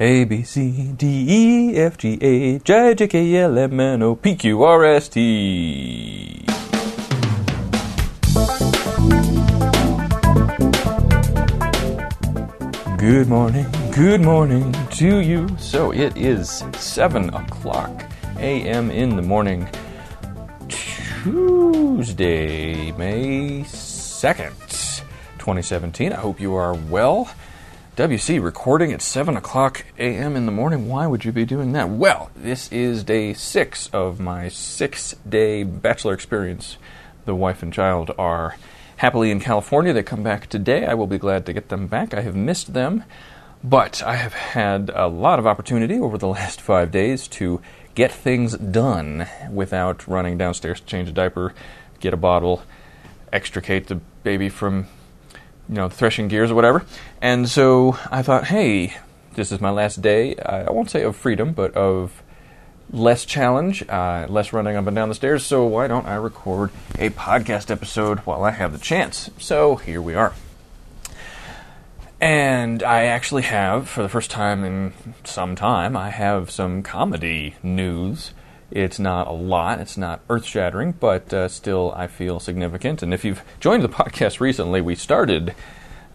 A B C D E F G I J K L M N O P Q R S T. Good morning, good morning to you. So it is 7 o'clock a.m. in the morning, Tuesday, May 2nd, 2017. I hope you are well. WC recording at 7 o'clock a.m. in the morning. Why would you be doing that? Well, this is day six of my six day bachelor experience. The wife and child are happily in California. They come back today. I will be glad to get them back. I have missed them, but I have had a lot of opportunity over the last five days to get things done without running downstairs to change a diaper, get a bottle, extricate the baby from you know threshing gears or whatever. And so I thought, hey, this is my last day. I won't say of freedom, but of less challenge, uh, less running up and down the stairs. So why don't I record a podcast episode while I have the chance? So here we are. And I actually have, for the first time in some time, I have some comedy news. It's not a lot, it's not earth shattering, but uh, still I feel significant. And if you've joined the podcast recently, we started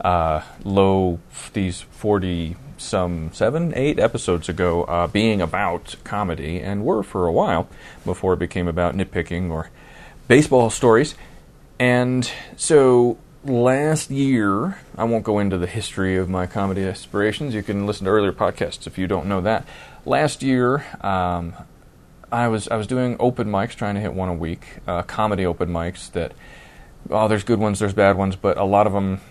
uh, low, these 40 some seven, eight episodes ago uh, being about comedy, and were for a while before it became about nitpicking or baseball stories. And so last year, I won't go into the history of my comedy aspirations. You can listen to earlier podcasts if you don't know that. Last year, um, I was I was doing open mics, trying to hit one a week, uh, comedy open mics. That oh, there's good ones, there's bad ones, but a lot of them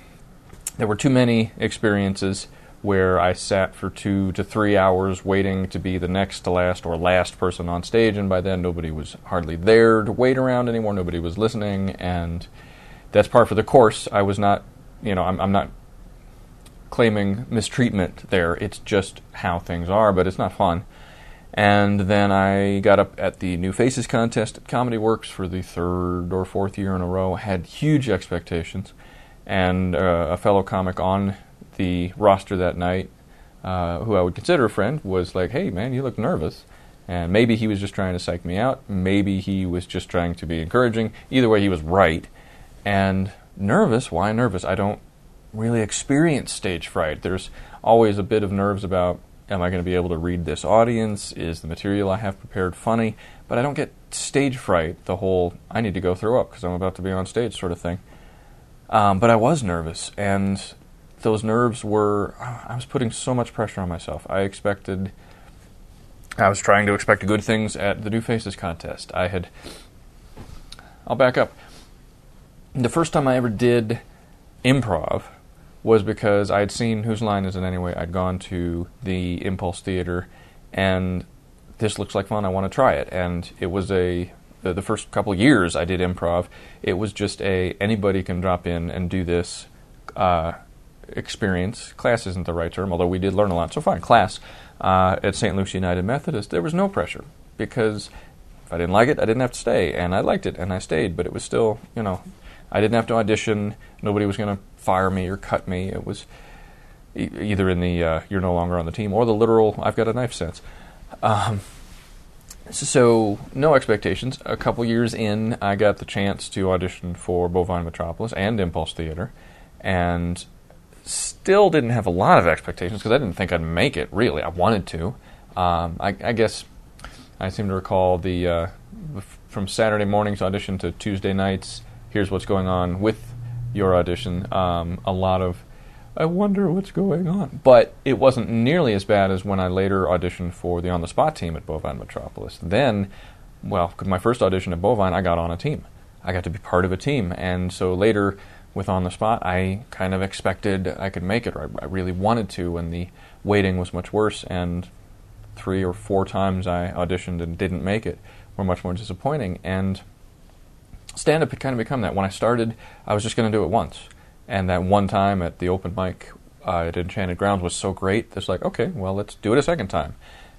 there were too many experiences where I sat for two to three hours waiting to be the next to last or last person on stage, and by then nobody was hardly there to wait around anymore. Nobody was listening, and that's par for the course. I was not, you know, I'm, I'm not claiming mistreatment there. It's just how things are, but it's not fun. And then I got up at the New Faces contest at Comedy Works for the third or fourth year in a row. Had huge expectations, and uh, a fellow comic on the roster that night, uh, who I would consider a friend, was like, "Hey, man, you look nervous." And maybe he was just trying to psych me out. Maybe he was just trying to be encouraging. Either way, he was right. And nervous? Why nervous? I don't really experience stage fright. There's always a bit of nerves about am I going to be able to read this audience? Is the material I have prepared funny? But I don't get stage fright, the whole I need to go throw up because I'm about to be on stage sort of thing. Um, but I was nervous, and those nerves were, I was putting so much pressure on myself. I expected, I was trying to expect good things at the New Faces contest. I had, I'll back up. The first time I ever did improv was because I had seen Whose Line Is It Anyway? I'd gone to the Impulse Theater and this looks like fun. I want to try it. And it was a the, first couple years I did improv. It was just a anybody can drop in and do this. Uh, experience. Class isn't the right term, although we did learn a lot. So fine, class uh, at St. Luke's United Methodist, there was no pressure because if I didn't like it, I didn't have to stay, and I liked it, and I stayed. But it was still, you know, I didn't have to audition. Nobody was going to fire me or cut me. It was e- either in the uh, "you're no longer on the team" or the literal "I've got a knife" sense. Um, so no expectations. A couple years in, I got the chance to audition for Bovine Metropolis and Impulse Theater, and still didn't have a lot of expectations because I didn't think I'd make it. Really, I wanted to. Um, I, I, guess I seem to recall the uh, from Saturday morning's audition to Tuesday nights. Here's what's going on with your audition. Um, a lot of I wonder what's going on. But it wasn't nearly as bad as when I later auditioned for the on the spot team at Bovine Metropolis. Then, well, my first audition at Bovine, I got on a team. I got to be part of a team, and so later with on the spot, I kind of expected I could make it, or I, I really wanted to, and the waiting was much worse. And three or four times I auditioned and didn't make it were much more disappointing. And stand up had kind of become that. When I started, I was just going to do it once. And that one time at the open mic uh, at Enchanted Grounds was so great, it's like, okay, well, let's do it a second time.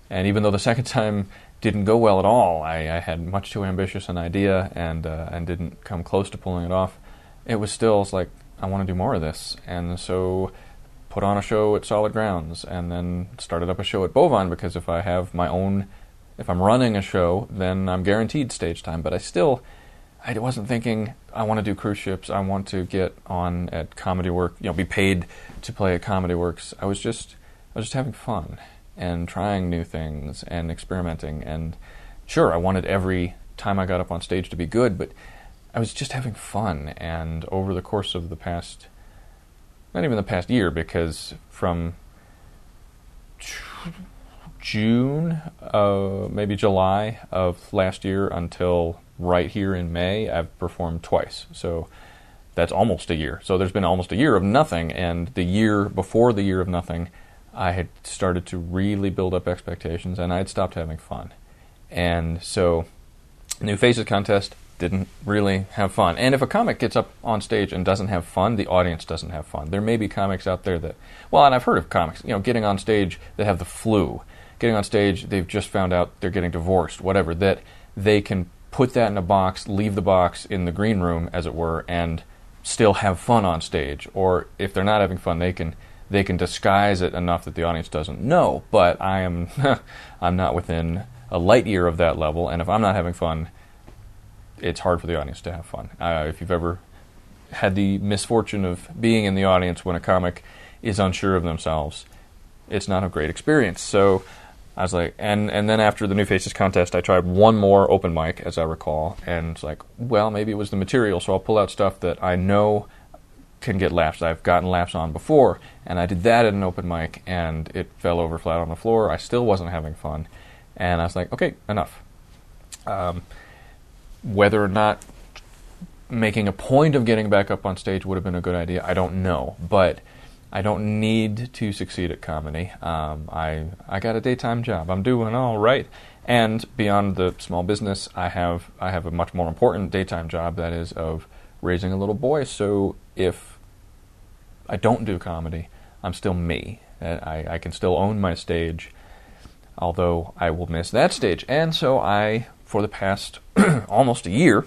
And even though the second time didn't go well at all, I, I had much too ambitious an idea and, uh, and didn't come close to pulling it off it was still like I want to do more of this, and so put on a show at Solid Grounds and then started up a show at Bovine because if I have my own, if I'm running a show, then I'm guaranteed stage time. But I still, I wasn't thinking I want to do cruise ships. I want to get on at Comedy Work, you know, be paid to play at Comedy Works. I was just, I was just having fun and trying new things and experimenting. And sure, I wanted every time I got up on stage to be good, but I was just having fun. And over the course of the past, not even the past year, because from June, uh, maybe July of last year until right here in May, I've performed twice. So that's almost a year. So there's been almost a year of nothing, and the year before the year of nothing, I had started to really build up expectations, and I had stopped having fun. And so, New Faces contest didn't really have fun. And if a comic gets up on stage and doesn't have fun, the audience doesn't have fun. There may be comics out there that, well, and I've heard of comics, you know, getting on stage that have the flu, getting on stage, they've just found out they're getting divorced, whatever, that they can put that in a box, leave the box in the green room, as it were, and still have fun on stage. Or if they're not having fun, they can they can disguise it enough that the audience doesn't know. But I am I'm not within a light year of that level, and if I'm not having fun, it's hard for the audience to have fun. Uh, if you've ever had the misfortune of being in the audience when a comic is unsure of themselves, it's not a great experience. So I was like, and and then after the New Faces contest, I tried one more open mic, as I recall, and it's like, well, maybe it was the material, so I'll pull out stuff that I know can get laughs. I've gotten laughs on before, and I did that at an open mic, and it fell over flat on the floor. I still wasn't having fun, and I was like, okay, enough. Um, whether or not making a point of getting back up on stage would have been a good idea, I don't know, but I don't need to succeed at comedy. Um, I I got a daytime job. I'm doing all right. And beyond the small business, I have I have a much more important daytime job that is of raising a little boy. So if I don't do comedy, I'm still me. I, I can still own my stage, although I will miss that stage. And so I, for the past almost a year,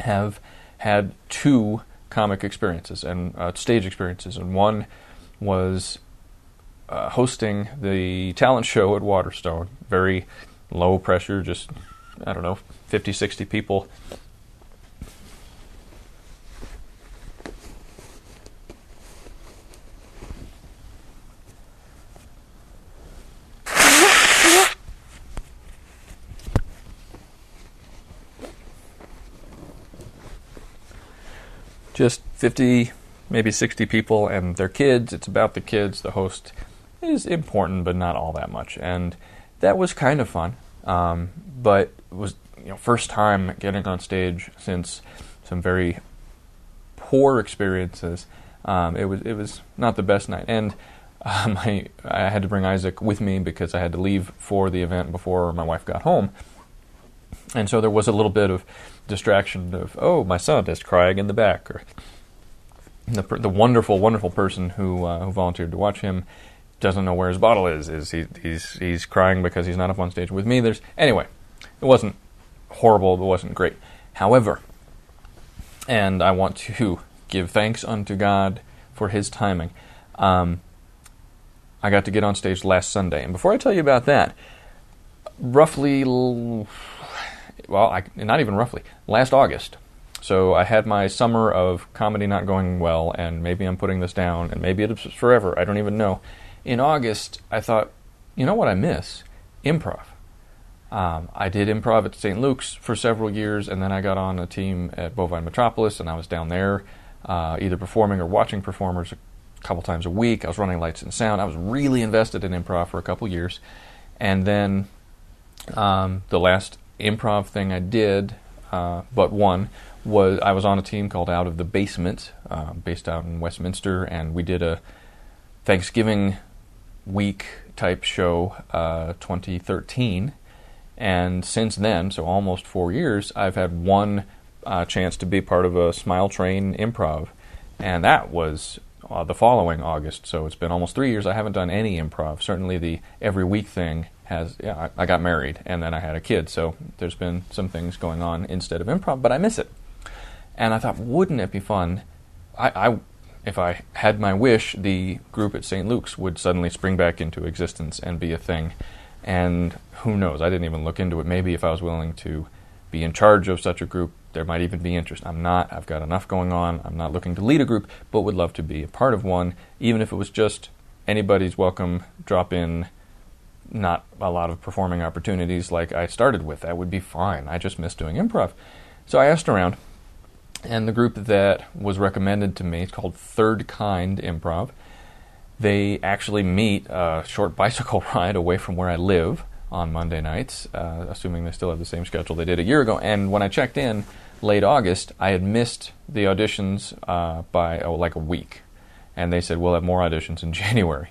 have had two comic experiences and uh, stage experiences, and one was uh, hosting the talent show at Waterstone. Very low pressure, just I don't know, 50, 60 people. Just 50, maybe 60 people and their kids. It's about the kids. The host is important, but not all that much. And that was kind of fun. Um, but it was you know first time getting on stage since some very poor experiences. Um, it was it was not the best night, and um, I I had to bring Isaac with me because I had to leave for the event before my wife got home, and so there was a little bit of distraction of oh my son is crying in the back or the the wonderful wonderful person who uh, who volunteered to watch him doesn't know where his bottle is is he he's he's crying because he's not up on stage with me. There's anyway it wasn't horrible it wasn't great. However and I want to give thanks unto God for his timing um, I got to get on stage last Sunday. And before I tell you about that roughly well, I, not even roughly, last August. So I had my summer of comedy not going well, and maybe I'm putting this down, and maybe it's forever. I don't even know. In August, I thought, you know what I miss? Improv. Um, I did improv at St. Luke's for several years, and then I got on a team at Bovine Metropolis, and I was down there uh, either performing or watching performers a couple times a week. I was running lights and sound. I was really invested in improv for a couple years. And then um, the last improv thing I did, uh, but one, was I was on a team called Out of the Basement, uh, based out in Westminster, and we did a Thanksgiving week type show, uh, 2013. And since then, so almost four years, I've had one uh, chance to be part of a Smile Train improv, and that was uh, the following August. So it's been almost three years. I haven't done any improv. Certainly, the every week thing has yeah, I, I, got married and then I had a kid, so there's been some things going on instead of improv, but I miss it. And I thought, wouldn't it be fun? I, I if I had my wish, the group at St. Luke's would suddenly spring back into existence and be a thing. And who knows? I didn't even look into it. Maybe if I was willing to be in charge of such a group, there might even be interest. I'm not. I've got enough going on. I'm not looking to lead a group, but would love to be a part of one, even if it was just anybody's welcome, drop in, not a lot of performing opportunities like I started with. That would be fine. I just miss doing improv. So I asked around, and the group that was recommended to me called Third Kind Improv. They actually meet a short bicycle ride away from where I live on Monday nights, uh, assuming they still have the same schedule they did a year ago. And when I checked in late August, I had missed the auditions uh, by oh, like a week. And they said, we'll have more auditions in January.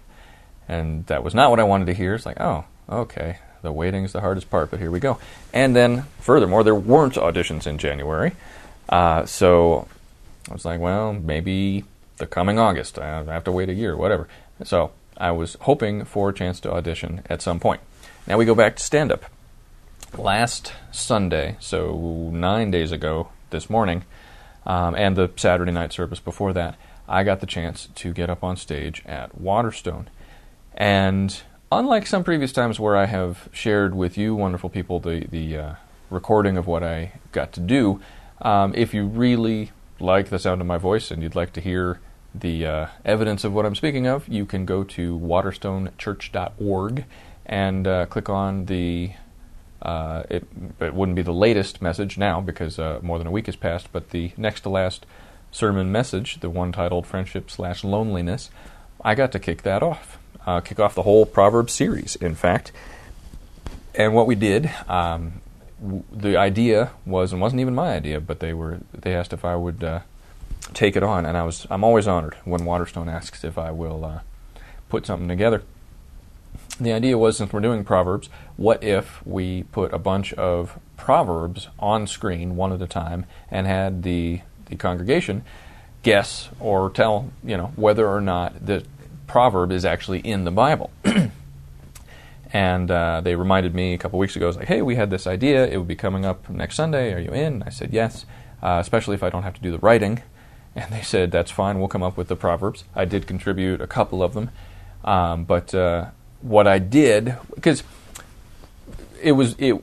And that was not what I wanted to hear. It's like, oh, okay, the waiting is the hardest part, but here we go. And then, furthermore, there weren't auditions in January. Uh, so I was like, well, maybe the coming August. I have to wait a year, whatever. So I was hoping for a chance to audition at some point. Now we go back to stand up. Last Sunday, so nine days ago this morning, um, and the Saturday night service before that, I got the chance to get up on stage at Waterstone. And unlike some previous times where I have shared with you, wonderful people, the, the uh, recording of what I got to do, um, if you really like the sound of my voice and you'd like to hear the uh, evidence of what I'm speaking of, you can go to waterstonechurch.org and uh, click on the. Uh, it, it, wouldn't be the latest message now because uh, more than a week has passed, but the next to last sermon message, the one titled Friendship slash Loneliness, I got to kick that off. Uh, kick off the whole Proverbs series, in fact. And what we did, um, w- the idea was, and wasn't even my idea, but they were they asked if I would uh, take it on, and I was I'm always honored when Waterstone asks if I will uh, put something together the idea was since we're doing Proverbs, what if we put a bunch of Proverbs on screen one at a time and had the, the congregation guess or tell, you know, whether or not the proverb is actually in the Bible. and uh, they reminded me a couple weeks ago, I was like, hey, we had this idea. It would be coming up next Sunday. Are you in? I said, yes, uh, especially if I don't have to do the writing. And they said, that's fine. We'll come up with the Proverbs. I did contribute a couple of them. Um, but uh, what I did because it was it.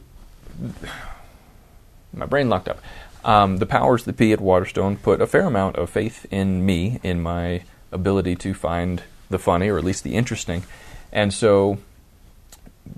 My brain locked up. Um, the powers that be at Waterstone put a fair amount of faith in me, in my ability to find the funny or at least the interesting, and so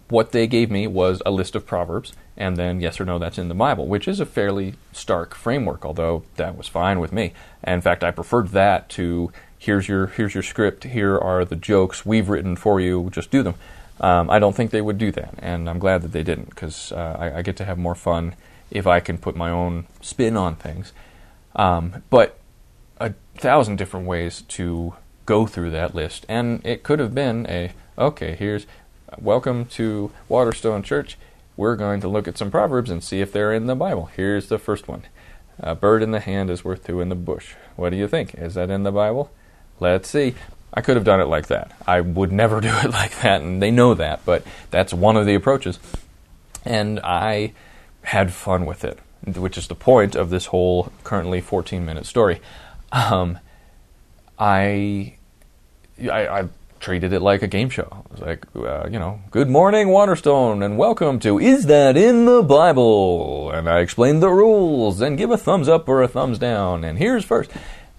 what they gave me was a list of proverbs, and then yes or no, that's in the Bible, which is a fairly stark framework. Although that was fine with me. And in fact, I preferred that to here's your here's your script. Here are the jokes we've written for you. Just do them. Um, I don't think they would do that, and I'm glad that they didn't because uh, I, I, get to have more fun if I can put my own spin on things. Um, but a thousand different ways to go through that list, and it could have been a okay. Here's welcome to Waterstone Church. We're going to look at some proverbs and see if they're in the Bible. Here's the first one. A bird in the hand is worth two in the bush. What do you think? Is that in the Bible? Let's see. I could have done it like that. I would never do it like that, and they know that, but that's one of the approaches. And I had fun with it, which is the point of this whole currently 14 minute story. Um, I, I, I, treated it like a game show. It was like, uh, you know, good morning, Waterstone, and welcome to Is That in the Bible? And I explained the rules, and give a thumbs up or a thumbs down, and here's first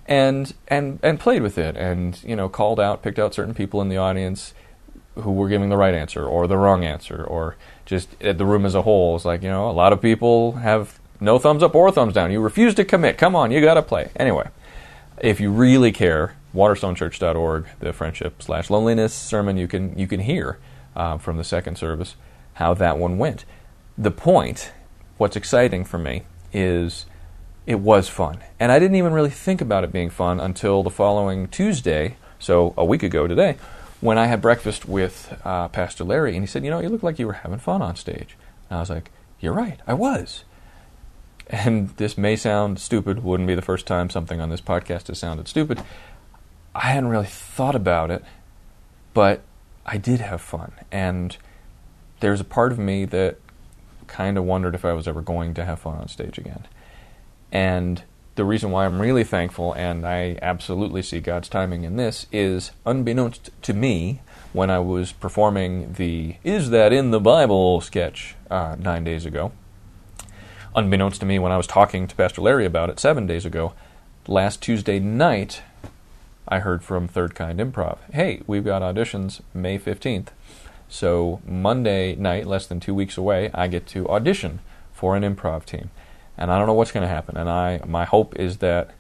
and and and played with it and you know called out picked out certain people in the audience who were giving the right answer or the wrong answer or just the room as a whole It's like you know a lot of people have no thumbs up or thumbs down you refuse to commit come on you got to play anyway if you really care waterstonechurch.org the friendship slash loneliness sermon you can you can hear uh, from the second service how that one went the point what's exciting for me is it was fun. And I didn't even really think about it being fun until the following Tuesday, so a week ago today, when I had breakfast with uh, Pastor Larry, and he said, You know, you look like you were having fun on stage. And I was like, You're right, I was. And this may sound stupid, wouldn't be the first time something on this podcast has sounded stupid. I hadn't really thought about it, but I did have fun. And there's a part of me that kind of wondered if I was ever going to have fun on stage again. And the reason why I'm really thankful, and I absolutely see God's timing in this, is unbeknownst to me, when I was performing the Is That in the Bible sketch uh, nine days ago, unbeknownst to me, when I was talking to Pastor Larry about it seven days ago, last Tuesday night, I heard from Third Kind Improv. Hey, we've got auditions May 15th. So Monday night, less than two weeks away, I get to audition for an improv team. And I don't know what's going to happen. And I, my hope is that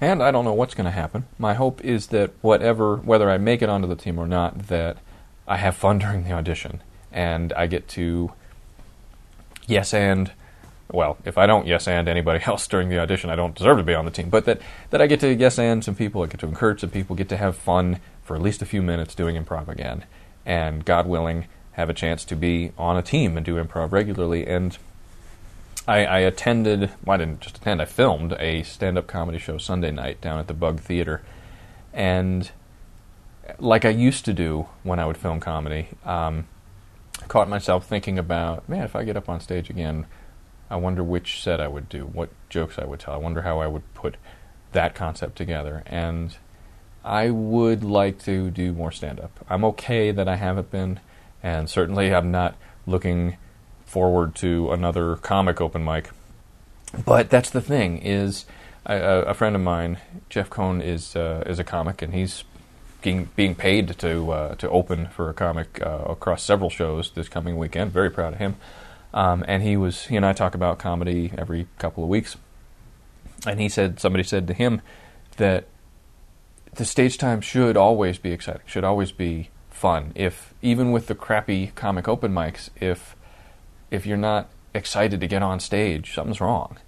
and I don't know what's going to happen. My hope is that whatever, whether I make it onto the team or not, that I have fun during the audition and I get to yes and well, if I don't yes and anybody else during the audition, I don't deserve to be on the team. But that that I get to yes and some people, I get to encourage some people, get to have fun for at least a few minutes doing improv again, and God willing, have a chance to be on a team and do improv regularly and I, I, attended, well, I didn't just attend, I filmed a stand up comedy show Sunday night down at the Bug Theater. And like I used to do when I would film comedy, um, I caught myself thinking about, man, if I get up on stage again, I wonder which set I would do, what jokes I would tell. I wonder how I would put that concept together. And I would like to do more stand up. I'm okay that I haven't been, and certainly I'm not looking forward to another comic open mic. But that's the thing is a, a friend of mine, Jeff Cohn, is uh, is a comic, and he's being being paid to uh, to open for a comic uh, across several shows this coming weekend. Very proud of him. Um, and he was he and I talk about comedy every couple of weeks. And he said somebody said to him that the stage time should always be exciting, should always be fun. If even with the crappy comic open mics, if if you're not excited to get on stage, something's wrong.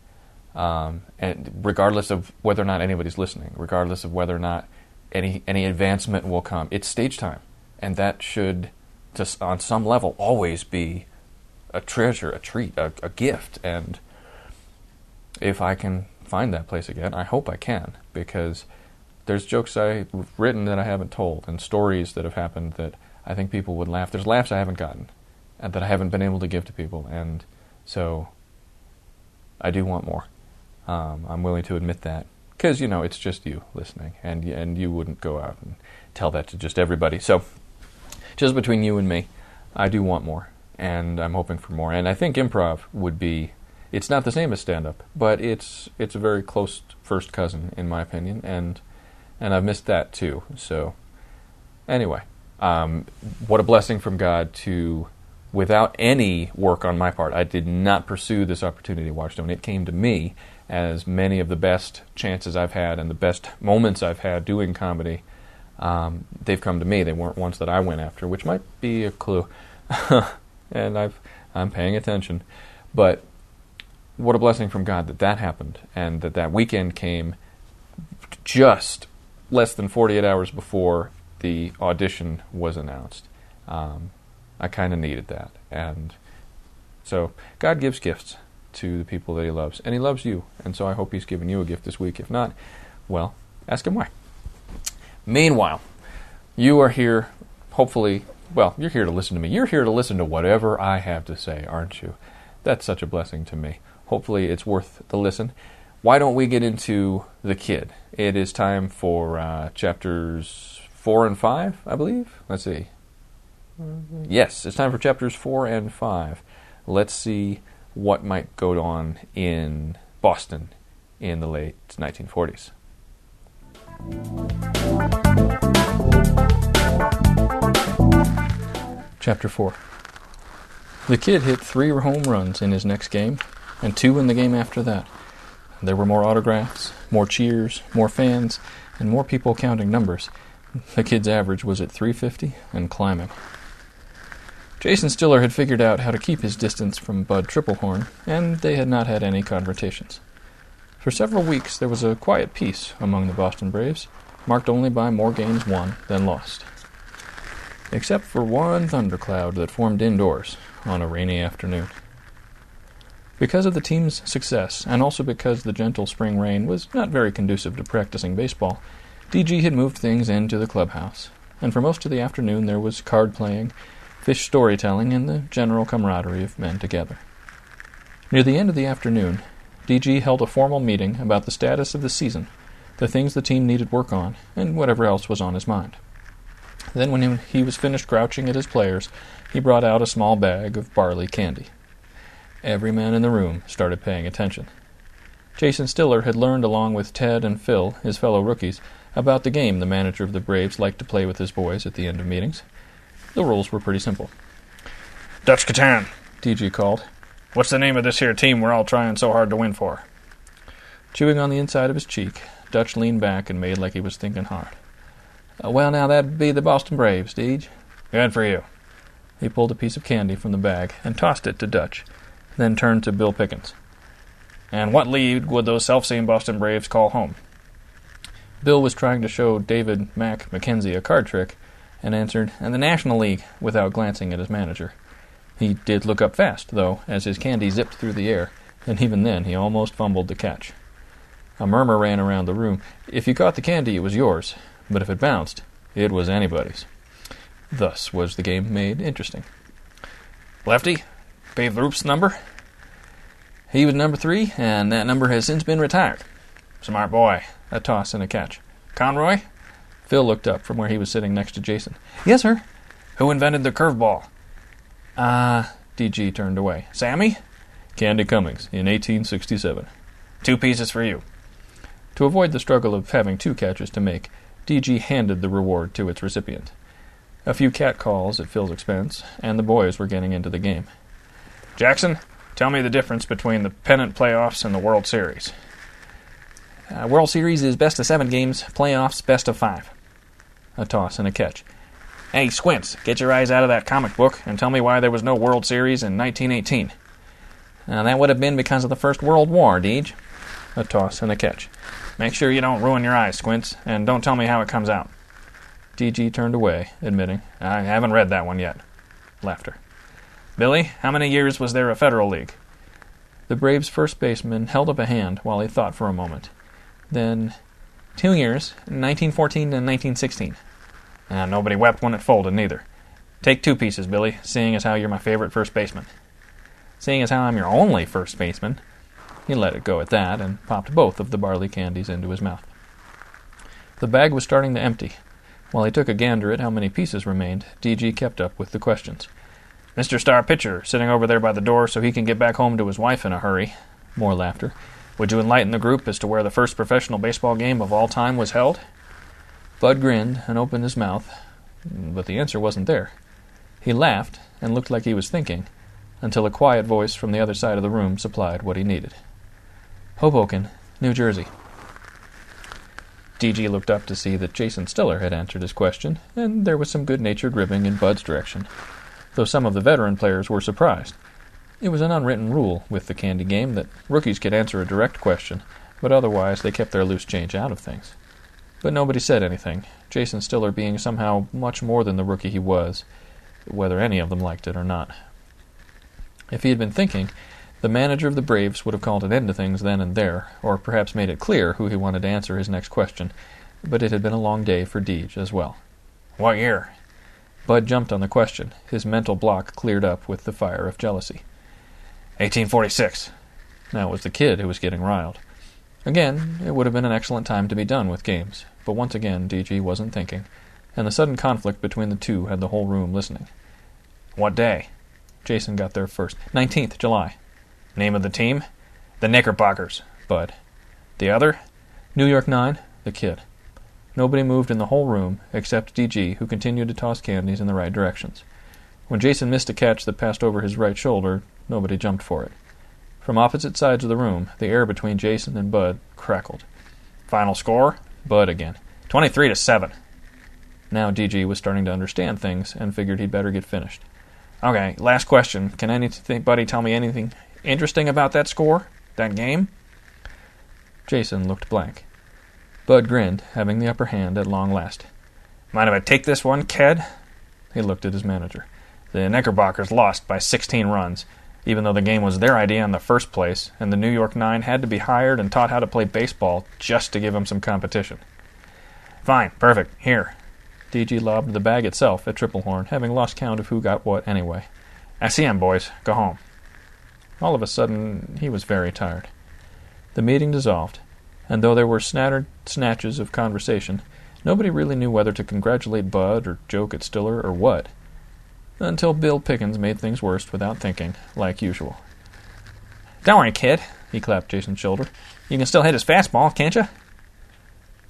Um, and regardless of whether or not anybody's listening, regardless of whether or not any any advancement will come, it's stage time, and that should, on some level, always be a treasure, a treat, a, a gift. And if I can find that place again, I hope I can, because there's jokes I've written that I haven't told, and stories that have happened that I think people would laugh. There's laughs I haven't gotten that I haven't been able to give to people. And so I do want more. Um, I'm willing to admit that because you know it's just you listening, and and you wouldn't go out and tell that to just everybody. So just between you and me, I do want more, and I'm hoping for more. And I think improv would be. It's not the same as stand up, but it's it's a very close first cousin in my opinion, and and I've missed that too. So anyway, um, what a blessing from God to without any work on my part. I did not pursue this opportunity at Waterstone. It came to me as many of the best chances I've had and the best moments I've had doing comedy. Um, they've come to me. They weren't ones that I went after, which might be a clue. and I've, I'm paying attention. But what a blessing from God that that happened and that that weekend came just less than 48 hours before the audition was announced. Um, I kind of needed that. And so God gives gifts to the people that He loves, and He loves you. And so I hope He's given you a gift this week. If not, well, ask Him why. Meanwhile, you are here, hopefully, well, you're here to listen to me. You're here to listen to whatever I have to say, aren't you? That's such a blessing to me. Hopefully, it's worth the listen. Why don't we get into The Kid? It is time for uh, chapters 4 and 5, I believe. Let's see. Yes, it's time for chapters 4 and 5. Let's see what might go on in Boston in the late 1940s. Chapter 4 The kid hit three home runs in his next game, and two in the game after that. There were more autographs, more cheers, more fans, and more people counting numbers. The kid's average was at 350 and climbing. Jason Stiller had figured out how to keep his distance from Bud Triplehorn, and they had not had any confrontations. For several weeks there was a quiet peace among the Boston Braves, marked only by more games won than lost. Except for one thundercloud that formed indoors on a rainy afternoon. Because of the team's success, and also because the gentle spring rain was not very conducive to practicing baseball, DG had moved things into the clubhouse, and for most of the afternoon there was card playing, fish storytelling, and the general camaraderie of men together. Near the end of the afternoon, DG held a formal meeting about the status of the season, the things the team needed work on, and whatever else was on his mind. Then, when he was finished grouching at his players, he brought out a small bag of barley candy. Every man in the room started paying attention. Jason Stiller had learned, along with Ted and Phil, his fellow rookies, about the game the manager of the Braves liked to play with his boys at the end of meetings. The rules were pretty simple. Dutch Catan, DG called. What's the name of this here team we're all trying so hard to win for? Chewing on the inside of his cheek, Dutch leaned back and made like he was thinking hard. Uh, well, now that'd be the Boston Braves, Deej. Good for you. He pulled a piece of candy from the bag and tossed it to Dutch, then turned to Bill Pickens. And what league would those self-same Boston Braves call home? Bill was trying to show David Mack McKenzie a card trick, and answered, "And the National League," without glancing at his manager. He did look up fast, though, as his candy zipped through the air, and even then he almost fumbled the catch. A murmur ran around the room. If you caught the candy, it was yours, but if it bounced, it was anybody's. Thus was the game made interesting. Lefty, Babe Ruth's number? He was number three, and that number has since been retired. Smart boy. A toss and a catch. Conroy? Phil looked up from where he was sitting next to Jason. Yes, sir. Who invented the curveball? Ah, uh, DG turned away. Sammy? Candy Cummings, in 1867. Two pieces for you. To avoid the struggle of having two catches to make, DG handed the reward to its recipient. A few cat calls at Phil's expense, and the boys were getting into the game. Jackson, tell me the difference between the pennant playoffs and the World Series. Uh, World Series is best of seven games, playoffs best of five. A toss and a catch. Hey, Squints, get your eyes out of that comic book and tell me why there was no World Series in 1918. Uh, that would have been because of the First World War, Deej. A toss and a catch. Make sure you don't ruin your eyes, Squints, and don't tell me how it comes out. DG turned away, admitting, I haven't read that one yet. Laughter. Billy, how many years was there a Federal League? The Braves' first baseman held up a hand while he thought for a moment. Then, two years, 1914 and 1916. Uh, nobody wept when it folded, neither. Take two pieces, Billy, seeing as how you're my favorite first baseman. Seeing as how I'm your only first baseman. He let it go at that and popped both of the barley candies into his mouth. The bag was starting to empty. While he took a gander at how many pieces remained, DG kept up with the questions. Mr. Star Pitcher, sitting over there by the door so he can get back home to his wife in a hurry. More laughter. Would you enlighten the group as to where the first professional baseball game of all time was held? Bud grinned and opened his mouth, but the answer wasn't there. He laughed and looked like he was thinking, until a quiet voice from the other side of the room supplied what he needed. Hoboken, New Jersey. DG looked up to see that Jason Stiller had answered his question, and there was some good natured ribbing in Bud's direction, though some of the veteran players were surprised. It was an unwritten rule with the candy game that rookies could answer a direct question, but otherwise they kept their loose change out of things. But nobody said anything, Jason Stiller being somehow much more than the rookie he was, whether any of them liked it or not. If he had been thinking, the manager of the Braves would have called an end to things then and there, or perhaps made it clear who he wanted to answer his next question, but it had been a long day for Deej as well. What year? Bud jumped on the question, his mental block cleared up with the fire of jealousy. 1846. Now it was the kid who was getting riled. Again, it would have been an excellent time to be done with games, but once again DG wasn't thinking, and the sudden conflict between the two had the whole room listening. What day? Jason got there first. Nineteenth July. Name of the team? The Knickerbockers. Bud. The other? New York Nine. The kid. Nobody moved in the whole room except DG, who continued to toss candies in the right directions. When Jason missed a catch that passed over his right shoulder, Nobody jumped for it. From opposite sides of the room, the air between Jason and Bud crackled. Final score? Bud again. 23 to 7. Now DG was starting to understand things and figured he'd better get finished. Okay, last question. Can anybody tell me anything interesting about that score? That game? Jason looked blank. Bud grinned, having the upper hand at long last. Mind if I take this one, Ked? He looked at his manager. The Knickerbockers lost by 16 runs. even though the game was their idea in the first place, and the New York Nine had to be hired and taught how to play baseball just to give them some competition. Fine, perfect, here. DG lobbed the bag itself at Triplehorn, having lost count of who got what anyway. I see him, boys. Go home. All of a sudden, he was very tired. The meeting dissolved, and though there were snattered snatches of conversation, nobody really knew whether to congratulate Bud or joke at Stiller or what until Bill Pickens made things worse without thinking, like usual. Don't worry, kid, he clapped Jason's shoulder. You can still hit his fastball, can't you?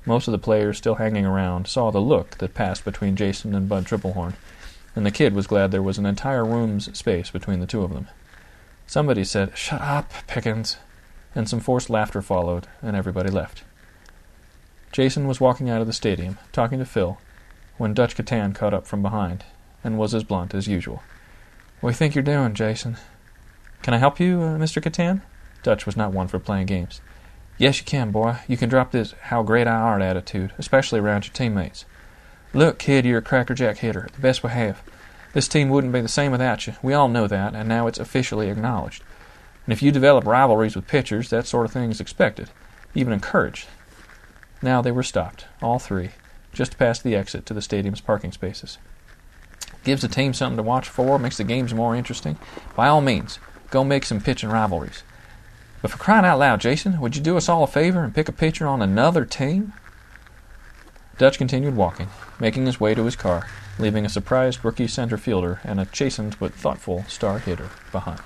Most of the players still hanging around saw the look that passed between Jason and Bud Triplehorn, and the kid was glad there was an entire room's space between the two of them. Somebody said, Shut up, Pickens, and some forced laughter followed, and everybody left. Jason was walking out of the stadium, talking to Phil, when Dutch Catan caught up from behind and was as blunt as usual. What do you think you're doing, Jason? Can I help you, uh, Mr. Catan? Dutch was not one for playing games. Yes, you can, boy. You can drop this how great I art attitude, especially around your teammates. Look, kid, you're a crackerjack hitter, the best we have. This team wouldn't be the same without you. We all know that, and now it's officially acknowledged. And if you develop rivalries with pitchers, that sort of thing is expected, even encouraged. Now they were stopped, all three, just past the exit to the stadium's parking spaces gives the team something to watch for, makes the games more interesting, by all means, go make some pitching rivalries. But for crying out loud, Jason, would you do us all a favor and pick a pitcher on another team? Dutch continued walking, making his way to his car, leaving a surprised rookie center fielder and a chastened but thoughtful star hitter behind.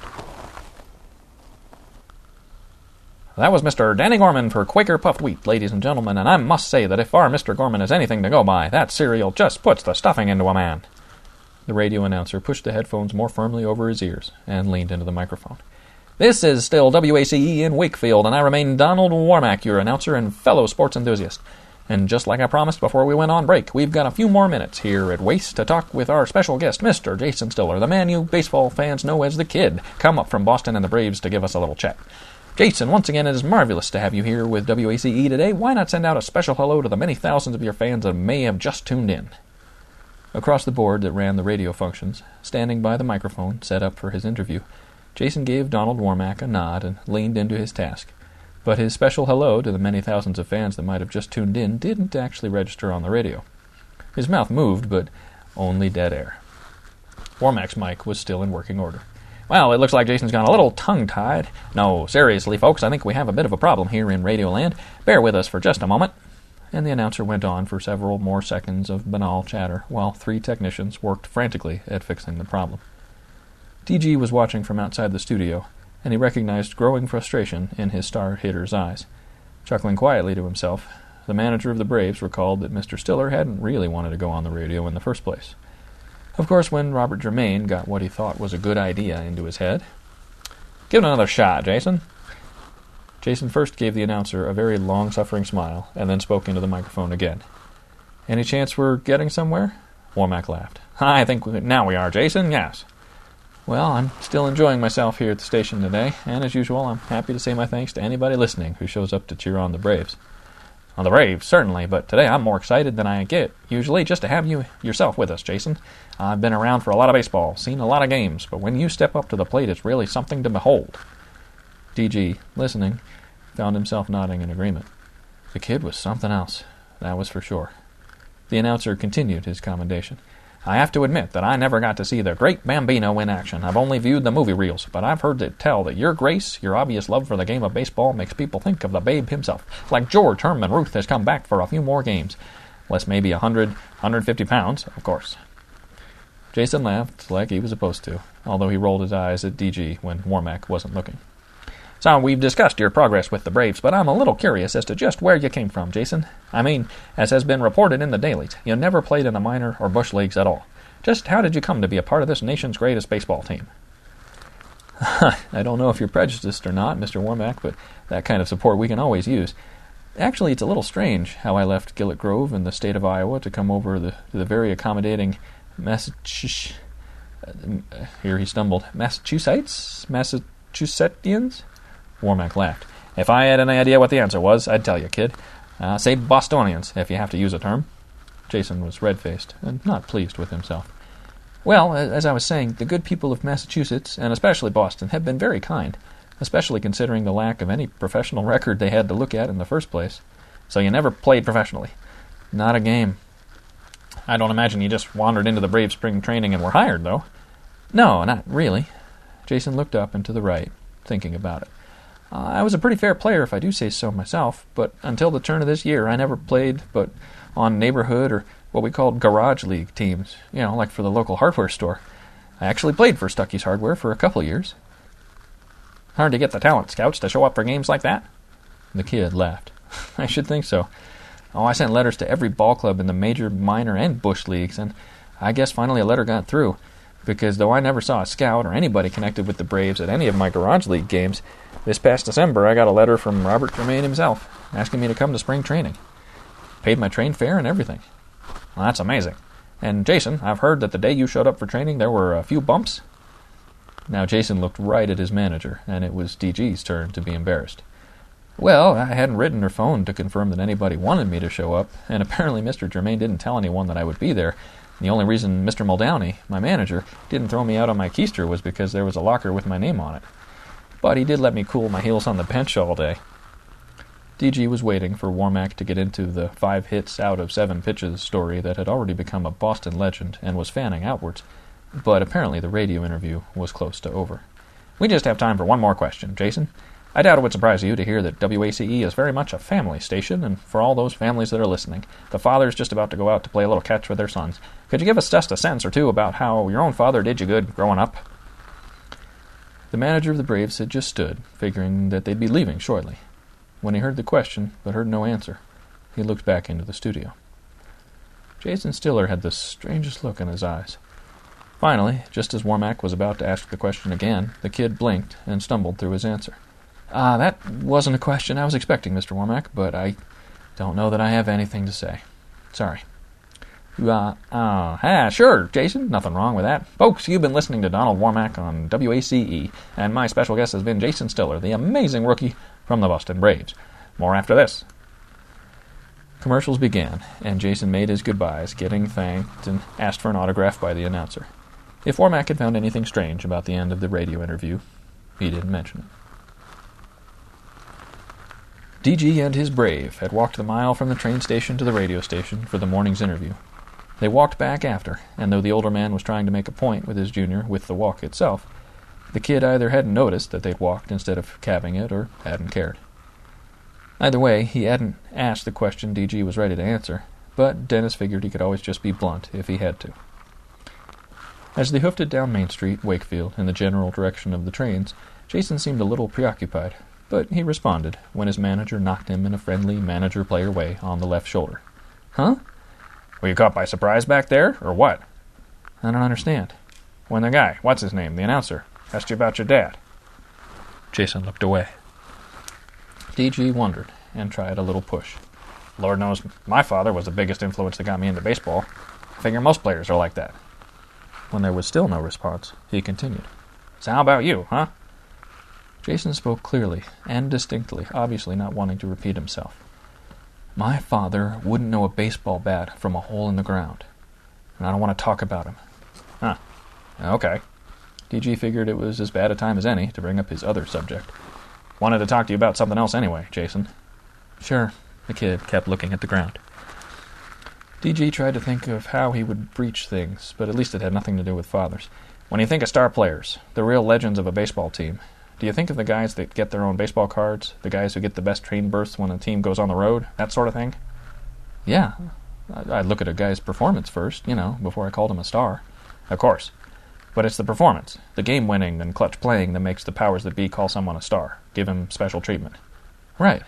That was Mr. Danny Gorman for Quaker Puffed Wheat, ladies and gentlemen, and I must say that if our Mr. Gorman is anything to go by, that cereal just puts the stuffing into a man. The radio announcer pushed the headphones more firmly over his ears and leaned into the microphone. This is still WACE in Wakefield, and I remain Donald Warmack, your announcer and fellow sports enthusiast. And just like I promised before we went on break, we've got a few more minutes here at WACE to talk with our special guest, Mr. Jason Stiller, the man you baseball fans know as the Kid, come up from Boston and the Braves to give us a little chat. Jason, once again, it is marvelous to have you here with WACE today. Why not send out a special hello to the many thousands of your fans that may have just tuned in? Across the board that ran the radio functions, standing by the microphone set up for his interview, Jason gave Donald Warmack a nod and leaned into his task. But his special hello to the many thousands of fans that might have just tuned in didn't actually register on the radio. His mouth moved, but only dead air. Warmack's mic was still in working order. Well, it looks like Jason's gone a little tongue tied. No, seriously, folks, I think we have a bit of a problem here in Radioland. Bear with us for just a moment and the announcer went on for several more seconds of banal chatter while three technicians worked frantically at fixing the problem. DG was watching from outside the studio, and he recognized growing frustration in his star hitter's eyes. Chuckling quietly to himself, the manager of the Braves recalled that Mr. Stiller hadn't really wanted to go on the radio in the first place. Of course, when Robert Germain got what he thought was a good idea into his head, Give it another shot, Jason, Jason first gave the announcer a very long suffering smile and then spoke into the microphone again. Any chance we're getting somewhere? Warmack laughed. I think we, now we are, Jason, yes. Well, I'm still enjoying myself here at the station today, and as usual, I'm happy to say my thanks to anybody listening who shows up to cheer on the Braves. On the Braves, certainly, but today I'm more excited than I get, usually, just to have you yourself with us, Jason. I've been around for a lot of baseball, seen a lot of games, but when you step up to the plate, it's really something to behold. DG, listening, found himself nodding in agreement. The kid was something else, that was for sure. The announcer continued his commendation. I have to admit that I never got to see the great Bambino in action. I've only viewed the movie reels, but I've heard it tell that your grace, your obvious love for the game of baseball, makes people think of the babe himself. Like George Herman Ruth has come back for a few more games. Less maybe a hundred, hundred fifty pounds, of course. Jason laughed like he was supposed to, although he rolled his eyes at DG when Warmack wasn't looking. So we've discussed your progress with the Braves, but I'm a little curious as to just where you came from, Jason. I mean, as has been reported in the dailies, you never played in the minor or bush leagues at all. Just how did you come to be a part of this nation's greatest baseball team? I don't know if you're prejudiced or not, Mr. Warmack, but that kind of support we can always use. Actually, it's a little strange how I left Gillett Grove in the state of Iowa to come over the, to the very accommodating Massachusetts. Uh, here he stumbled. Massachusetts? Massachusettians? Warmack laughed. If I had any idea what the answer was, I'd tell you, kid. Uh, say Bostonians, if you have to use a term. Jason was red faced and not pleased with himself. Well, as I was saying, the good people of Massachusetts, and especially Boston, have been very kind, especially considering the lack of any professional record they had to look at in the first place. So you never played professionally? Not a game. I don't imagine you just wandered into the Brave spring training and were hired, though. No, not really. Jason looked up and to the right, thinking about it. Uh, I was a pretty fair player, if I do say so myself, but until the turn of this year, I never played but on neighborhood or what we called garage league teams, you know, like for the local hardware store. I actually played for Stuckey's Hardware for a couple years. Hard to get the talent scouts to show up for games like that? The kid laughed. I should think so. Oh, I sent letters to every ball club in the major, minor, and bush leagues, and I guess finally a letter got through. Because though I never saw a scout or anybody connected with the Braves at any of my garage league games, this past December I got a letter from Robert Germain himself asking me to come to spring training. Paid my train fare and everything. Well, that's amazing. And Jason, I've heard that the day you showed up for training there were a few bumps. Now Jason looked right at his manager, and it was DG's turn to be embarrassed. Well, I hadn't written or phoned to confirm that anybody wanted me to show up, and apparently Mr. Germain didn't tell anyone that I would be there. The only reason Mr. Muldowney, my manager, didn't throw me out on my keister was because there was a locker with my name on it. But he did let me cool my heels on the bench all day. DG was waiting for Warmack to get into the five hits out of seven pitches story that had already become a Boston legend and was fanning outwards, but apparently the radio interview was close to over. We just have time for one more question, Jason. I doubt it would surprise you to hear that WACE is very much a family station, and for all those families that are listening, the father's just about to go out to play a little catch with their sons. Could you give us just a sense or two about how your own father did you good growing up? The manager of the Braves had just stood, figuring that they'd be leaving shortly. When he heard the question, but heard no answer, he looked back into the studio. Jason Stiller had the strangest look in his eyes. Finally, just as Warmack was about to ask the question again, the kid blinked and stumbled through his answer. Ah, uh, that wasn't a question I was expecting, Mr. Warmack, but I don't know that I have anything to say. Sorry. Uh, uh, ah, sure, Jason. Nothing wrong with that. Folks, you've been listening to Donald Warmack on WACE, and my special guest has been Jason Stiller, the amazing rookie from the Boston Braves. More after this. Commercials began, and Jason made his goodbyes, getting thanked and asked for an autograph by the announcer. If Warmack had found anything strange about the end of the radio interview, he didn't mention it. DG and his brave had walked the mile from the train station to the radio station for the morning's interview. They walked back after, and though the older man was trying to make a point with his junior with the walk itself, the kid either hadn't noticed that they'd walked instead of calving it or hadn't cared. Either way, he hadn't asked the question DG was ready to answer, but Dennis figured he could always just be blunt if he had to. As they hoofed it down Main Street, Wakefield, in the general direction of the trains, Jason seemed a little preoccupied, but he responded when his manager knocked him in a friendly manager player way on the left shoulder. Huh? Were you caught by surprise back there, or what? I don't understand. When the guy, what's his name, the announcer, asked you about your dad. Jason looked away. DG wondered and tried a little push. Lord knows my father was the biggest influence that got me into baseball. I figure most players are like that. When there was still no response, he continued. So how about you, huh? Jason spoke clearly and distinctly, obviously not wanting to repeat himself. My father wouldn't know a baseball bat from a hole in the ground, and I don't want to talk about him. Huh. Okay. DG figured it was as bad a time as any to bring up his other subject. Wanted to talk to you about something else anyway, Jason. Sure. The kid kept looking at the ground. DG tried to think of how he would breach things, but at least it had nothing to do with fathers. When you think of star players, the real legends of a baseball team, do you think of the guys that get their own baseball cards, the guys who get the best train berths when a team goes on the road, that sort of thing? Yeah. I'd look at a guy's performance first, you know, before I called him a star. Of course. But it's the performance, the game winning and clutch playing that makes the powers that be call someone a star, give him special treatment. Right.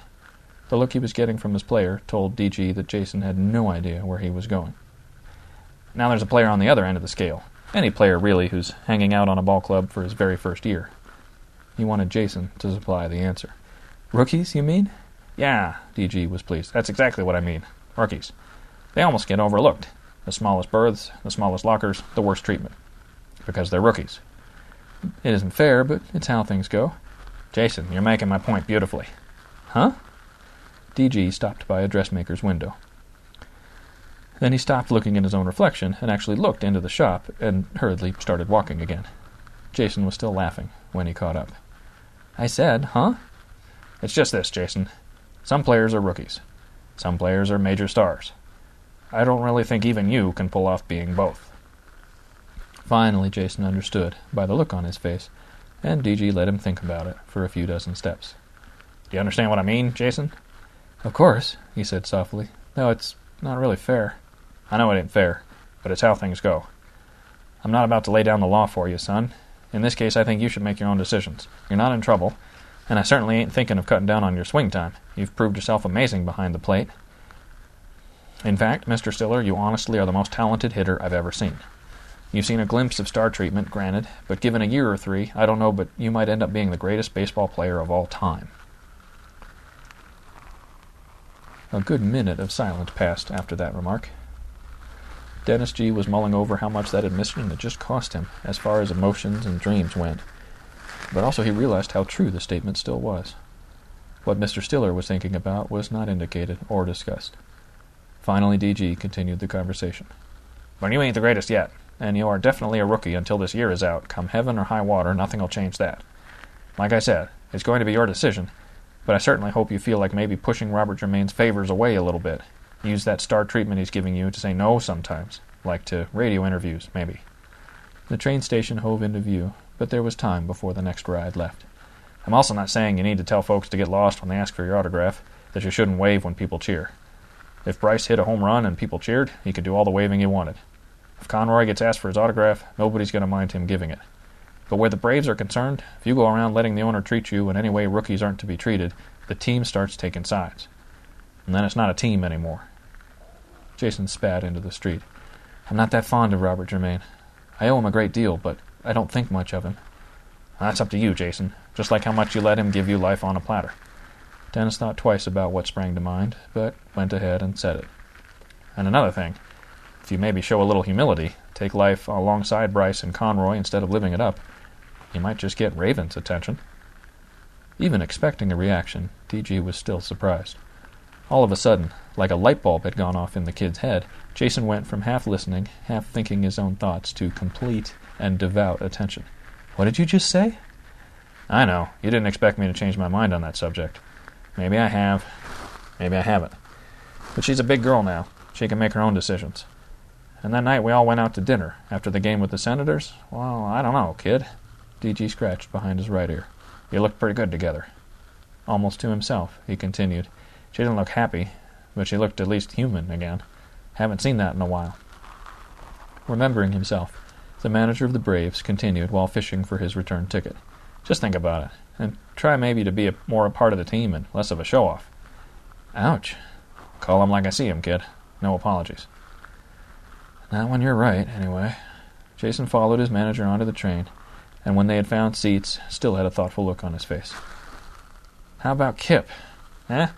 The look he was getting from his player told DG that Jason had no idea where he was going. Now there's a player on the other end of the scale. Any player, really, who's hanging out on a ball club for his very first year. He wanted Jason to supply the answer. Rookies, you mean? Yeah, DG was pleased. That's exactly what I mean. Rookies. They almost get overlooked. The smallest berths, the smallest lockers, the worst treatment. Because they're rookies. It isn't fair, but it's how things go. Jason, you're making my point beautifully. Huh? DG stopped by a dressmaker's window. Then he stopped looking in his own reflection and actually looked into the shop and hurriedly started walking again. Jason was still laughing when he caught up. I said, huh? It's just this, Jason. Some players are rookies. Some players are major stars. I don't really think even you can pull off being both. Finally, Jason understood by the look on his face, and DG let him think about it for a few dozen steps. Do you understand what I mean, Jason? Of course, he said softly, though it's not really fair. I know it ain't fair, but it's how things go. I'm not about to lay down the law for you, son. In this case, I think you should make your own decisions. You're not in trouble, and I certainly ain't thinking of cutting down on your swing time. You've proved yourself amazing behind the plate. In fact, Mr. Stiller, you honestly are the most talented hitter I've ever seen. You've seen a glimpse of star treatment, granted, but given a year or three, I don't know, but you might end up being the greatest baseball player of all time. A good minute of silence passed after that remark. Dennis G. was mulling over how much that admission had just cost him, as far as emotions and dreams went. But also he realized how true the statement still was. What Mr. Stiller was thinking about was not indicated or discussed. Finally, DG continued the conversation. But you ain't the greatest yet, and you are definitely a rookie until this year is out. Come heaven or high water, nothing'll change that. Like I said, it's going to be your decision, but I certainly hope you feel like maybe pushing Robert Germain's favors away a little bit. Use that star treatment he's giving you to say no sometimes, like to radio interviews, maybe. The train station hove into view, but there was time before the next ride left. I'm also not saying you need to tell folks to get lost when they ask for your autograph, that you shouldn't wave when people cheer. If Bryce hit a home run and people cheered, he could do all the waving he wanted. If Conroy gets asked for his autograph, nobody's going to mind him giving it. But where the Braves are concerned, if you go around letting the owner treat you in any way rookies aren't to be treated, the team starts taking sides. And then it's not a team anymore. Jason spat into the street. I'm not that fond of Robert Germain. I owe him a great deal, but I don't think much of him. That's up to you, Jason. Just like how much you let him give you life on a platter. Dennis thought twice about what sprang to mind, but went ahead and said it. And another thing, if you maybe show a little humility, take life alongside Bryce and Conroy instead of living it up, you might just get Raven's attention. Even expecting a reaction, DG was still surprised. All of a sudden, like a light bulb had gone off in the kid's head, Jason went from half listening, half thinking his own thoughts, to complete and devout attention. What did you just say? I know. You didn't expect me to change my mind on that subject. Maybe I have. Maybe I haven't. But she's a big girl now. She can make her own decisions. And that night we all went out to dinner after the game with the Senators. Well, I don't know, kid. DG scratched behind his right ear. You looked pretty good together. Almost to himself, he continued. She didn't look happy, but she looked at least human again. Haven't seen that in a while. Remembering himself, the manager of the Braves continued while fishing for his return ticket. Just think about it, and try maybe to be a, more a part of the team and less of a show off. Ouch. Call him like I see him, kid. No apologies. Not when you're right, anyway. Jason followed his manager onto the train, and when they had found seats, still had a thoughtful look on his face. How about Kip? Eh?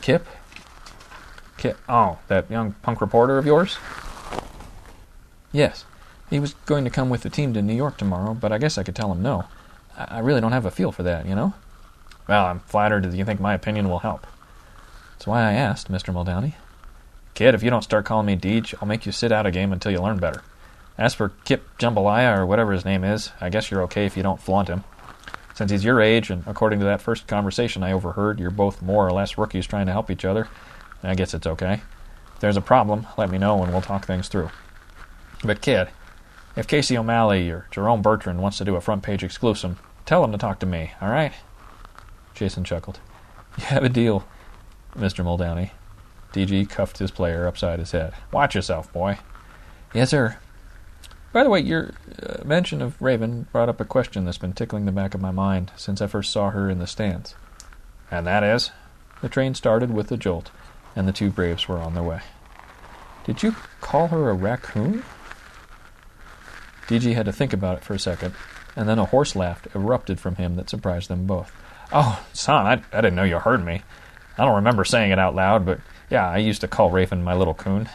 Kip? Kip? Oh, that young punk reporter of yours? Yes. He was going to come with the team to New York tomorrow, but I guess I could tell him no. I, really don't have a feel for that, you know? Well, I'm flattered that you think my opinion will help. That's why I asked, Mr. Muldowney. Kid, if you don't start calling me Deej, I'll make you sit out a game until you learn better. As for Kip Jambalaya, or whatever his name is, I guess you're okay if you don't flaunt him. Since he's your age, and according to that first conversation I overheard, you're both more or less rookies trying to help each other, I guess it's okay. If there's a problem, let me know and we'll talk things through. But, kid, if Casey O'Malley or Jerome Bertrand wants to do a front page exclusive, tell him to talk to me, all right? Jason chuckled. You have a deal, Mr. Muldowney. DG cuffed his player upside his head. Watch yourself, boy. Yes, sir. By the way, your uh, mention of Raven brought up a question that's been tickling the back of my mind since I first saw her in the stands. And that is? The train started with a jolt, and the two Braves were on their way. Did you call her a raccoon? DG had to think about it for a second, and then a hoarse laugh erupted from him that surprised them both. Oh, son, I, I didn't know you heard me. I don't remember saying it out loud, but yeah, I used to call Raven my little coon.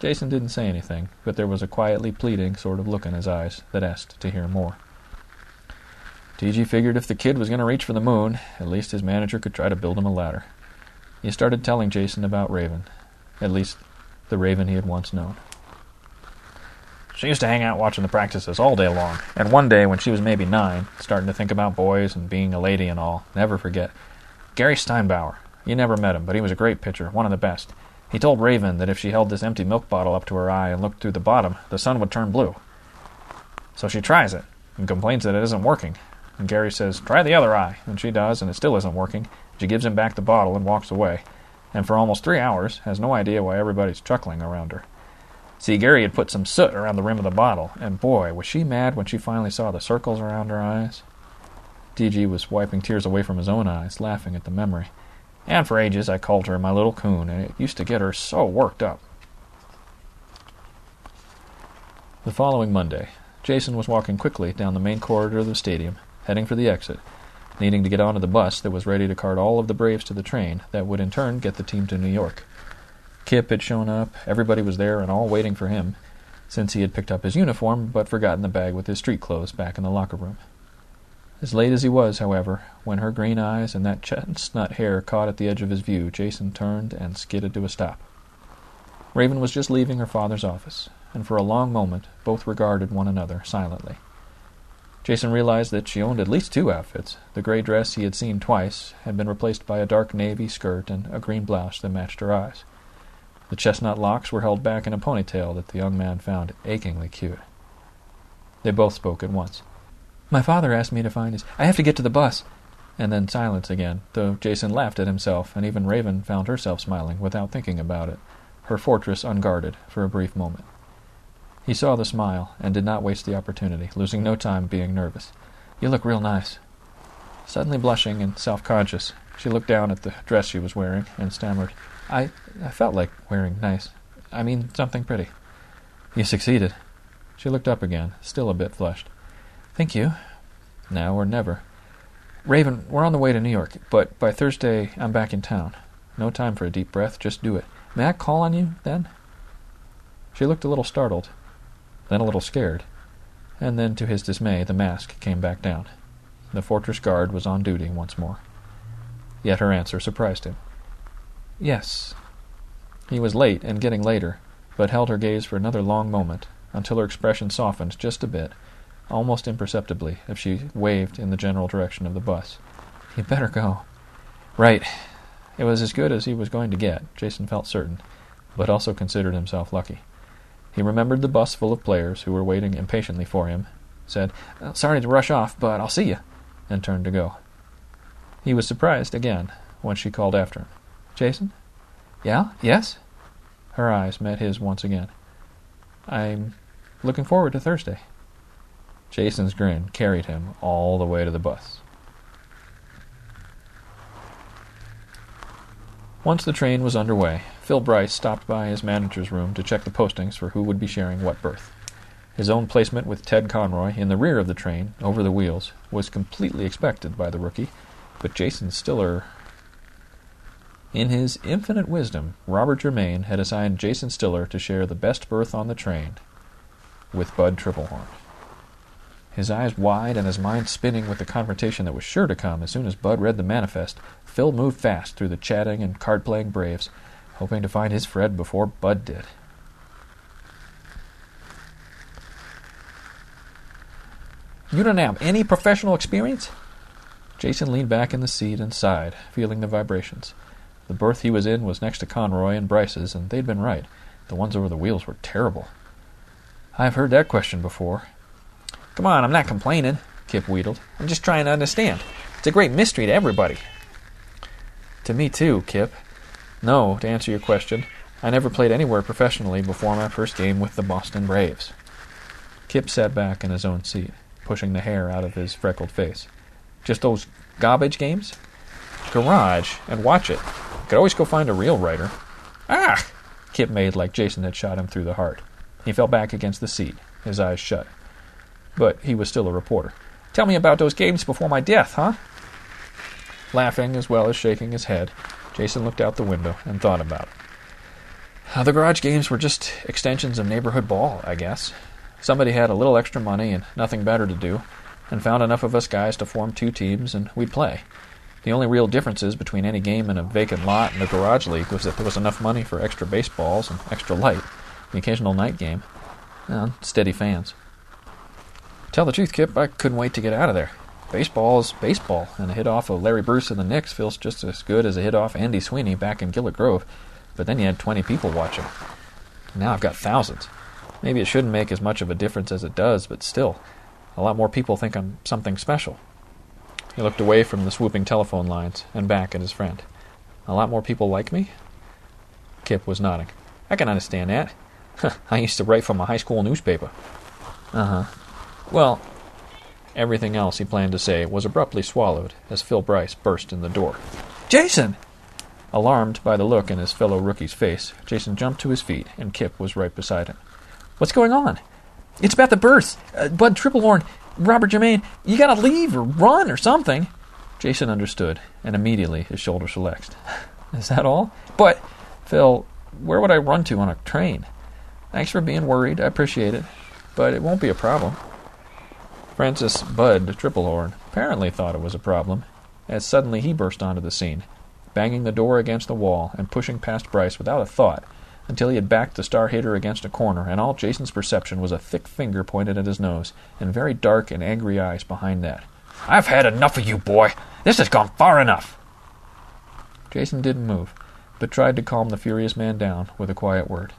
Jason didn't say anything, but there was a quietly pleading sort of look in his eyes that asked to hear more. DG figured if the kid was going to reach for the moon, at least his manager could try to build him a ladder. He started telling Jason about Raven. At least, the Raven he had once known. She used to hang out watching the practices all day long, and one day when she was maybe nine, starting to think about boys and being a lady and all, never forget. Gary Steinbauer. You never met him, but he was a great pitcher, one of the best. He told Raven that if she held this empty milk bottle up to her eye and looked through the bottom, the sun would turn blue. So she tries it and complains that it isn't working. And Gary says, Try the other eye. And she does, and it still isn't working. She gives him back the bottle and walks away. And for almost three hours has no idea why everybody's chuckling around her. See, Gary had put some soot around the rim of the bottle, and boy, was she mad when she finally saw the circles around her eyes. DG was wiping tears away from his own eyes, laughing at the memory. And for ages I called her my little coon, and it used to get her so worked up. The following Monday, Jason was walking quickly down the main corridor of the stadium, heading for the exit, needing to get onto the bus that was ready to cart all of the Braves to the train that would in turn get the team to New York. Kip had shown up, everybody was there and all waiting for him, since he had picked up his uniform but forgotten the bag with his street clothes back in the locker room. As late as he was, however, when her green eyes and that chestnut hair caught at the edge of his view, Jason turned and skidded to a stop. Raven was just leaving her father's office, and for a long moment both regarded one another silently. Jason realized that she owned at least two outfits. The gray dress he had seen twice had been replaced by a dark navy skirt and a green blouse that matched her eyes. The chestnut locks were held back in a ponytail that the young man found achingly cute. They both spoke at once. My father asked me to find his. I have to get to the bus. And then silence again, though Jason laughed at himself, and even Raven found herself smiling without thinking about it, her fortress unguarded for a brief moment. He saw the smile and did not waste the opportunity, losing no time being nervous. You look real nice. Suddenly blushing and self conscious, she looked down at the dress she was wearing and stammered, I, I felt like wearing nice. I mean, something pretty. You succeeded. She looked up again, still a bit flushed. Thank you. Now or never. Raven, we're on the way to New York, but by Thursday I'm back in town. No time for a deep breath, just do it. May I call on you, then? She looked a little startled, then a little scared, and then, to his dismay, the mask came back down. The fortress guard was on duty once more. Yet her answer surprised him. Yes. He was late and getting later, but held her gaze for another long moment, until her expression softened just a bit, almost imperceptibly, as she waved in the general direction of the bus. He'd better go. Right. It was as good as he was going to get, Jason felt certain, but also considered himself lucky. He remembered the bus full of players who were waiting impatiently for him, said, oh, Sorry to rush off, but I'll see you, and turned to go. He was surprised again when she called after him. Jason? Yeah? Yes? Her eyes met his once again. I'm looking forward to Thursday. Jason's grin carried him all the way to the bus. Once the train was underway, Phil Bryce stopped by his manager's room to check the postings for who would be sharing what berth. His own placement with Ted Conroy in the rear of the train, over the wheels, was completely expected by the rookie, but Jason Stiller. In his infinite wisdom, Robert Germain had assigned Jason Stiller to share the best berth on the train with Bud Triplehorn. His eyes wide and his mind spinning with the confrontation that was sure to come as soon as Bud read the manifest, Phil moved fast through the chatting and card playing Braves, hoping to find his Fred before Bud did. You don't have any professional experience? Jason leaned back in the seat and sighed, feeling the vibrations. The berth he was in was next to Conroy and Bryce's, and they'd been right. The ones over the wheels were terrible. I've heard that question before, Come on, I'm not complaining, Kip wheedled. I'm just trying to understand. It's a great mystery to everybody. To me, too, Kip. No, to answer your question, I never played anywhere professionally before my first game with the Boston Braves. Kip sat back in his own seat, pushing the hair out of his freckled face. Just those garbage games? Garage, and watch it. Could always go find a real writer. Ah! Kip made like Jason had shot him through the heart. He fell back against the seat, his eyes shut but he was still a reporter. Tell me about those games before my death, huh? Laughing as well as shaking his head, Jason looked out the window and thought about it. Uh, the garage games were just extensions of neighborhood ball, I guess. Somebody had a little extra money and nothing better to do, and found enough of us guys to form two teams, and we'd play. The only real differences between any game in a vacant lot and a garage league was that there was enough money for extra baseballs and extra light, the occasional night game, and steady fans. Tell the truth, Kip, I couldn't wait to get out of there. Baseball's baseball, and a hit off of Larry Bruce and the Knicks feels just as good as a hit off Andy Sweeney back in Gillett Grove. But then you had 20 people watching. Now I've got thousands. Maybe it shouldn't make as much of a difference as it does, but still, a lot more people think I'm something special. He looked away from the swooping telephone lines and back at his friend. A lot more people like me? Kip was nodding. I can understand that. I used to write for my high school newspaper. Uh huh. Well, everything else he planned to say was abruptly swallowed as Phil Bryce burst in the door. Jason! Alarmed by the look in his fellow rookie's face, Jason jumped to his feet, and Kip was right beside him. What's going on? It's about the berth. Uh, Bud Triplehorn, Robert Germain, you gotta leave or run or something. Jason understood, and immediately his shoulders relaxed. Is that all? But, Phil, where would I run to on a train? Thanks for being worried. I appreciate it. But it won't be a problem. Francis Bud Triplehorn apparently thought it was a problem, as suddenly he burst onto the scene, banging the door against the wall and pushing past Bryce without a thought until he had backed the star hitter against a corner, and all Jason's perception was a thick finger pointed at his nose, and very dark and angry eyes behind that. I've had enough of you, boy. This has gone far enough. Jason didn't move, but tried to calm the furious man down with a quiet word.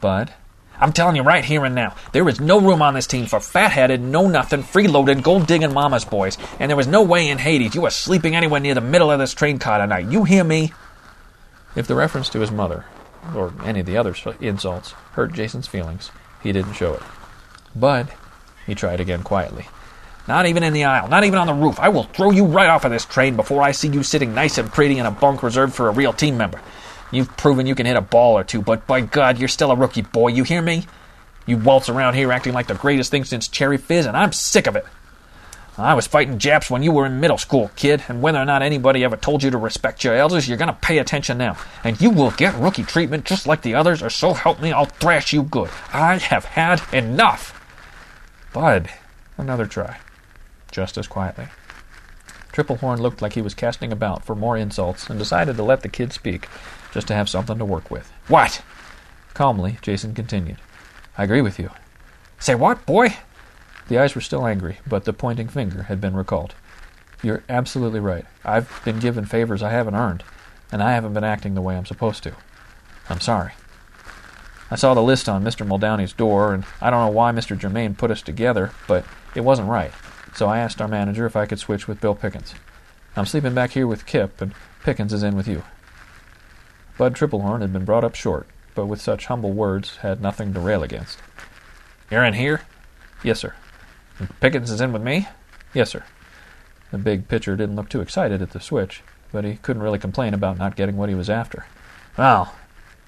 Bud, I'm telling you right here and now, there is no room on this team for fat-headed, know-nothing, freeloading, gold-digging mama's boys, and there was no way in Hades you were sleeping anywhere near the middle of this train car tonight. You hear me? If the reference to his mother or any of the other insults, hurt Jason's feelings, he didn't show it. But, he tried again quietly. Not even in the aisle, not even on the roof. I will throw you right off of this train before I see you sitting nice and pretty in a bunk reserved for a real team member. You've proven you can hit a ball or two, but by God, you're still a rookie, boy. You hear me? You waltz around here acting like the greatest thing since Cherry Fizz, and I'm sick of it. I was fighting Japs when you were in middle school, kid, and whether or not anybody ever told you to respect your elders, you're gonna pay attention now. And you will get rookie treatment just like the others, or so help me, I'll thrash you good. I have had enough. Bud, another try. Just as quietly. Triplehorn looked like he was casting about for more insults and decided to let the kid speak, just to have something to work with. What? Calmly, Jason continued. I agree with you. Say what, boy? The eyes were still angry, but the pointing finger had been recalled. You're absolutely right. I've been given favors I haven't earned, and I haven't been acting the way I'm supposed to. I'm sorry. I saw the list on Mr. Muldowney's door, and I don't know why Mr. Germain put us together, but it wasn't right. So I asked our manager if I could switch with Bill Pickens. I'm sleeping back here with Kip, and Pickens is in with you. Bud Triplehorn had been brought up short, but with such humble words had nothing to rail against. You're in here? Yes, sir. Pickens is in with me? Yes, sir. The big pitcher didn't look too excited at the switch, but he couldn't really complain about not getting what he was after. Well,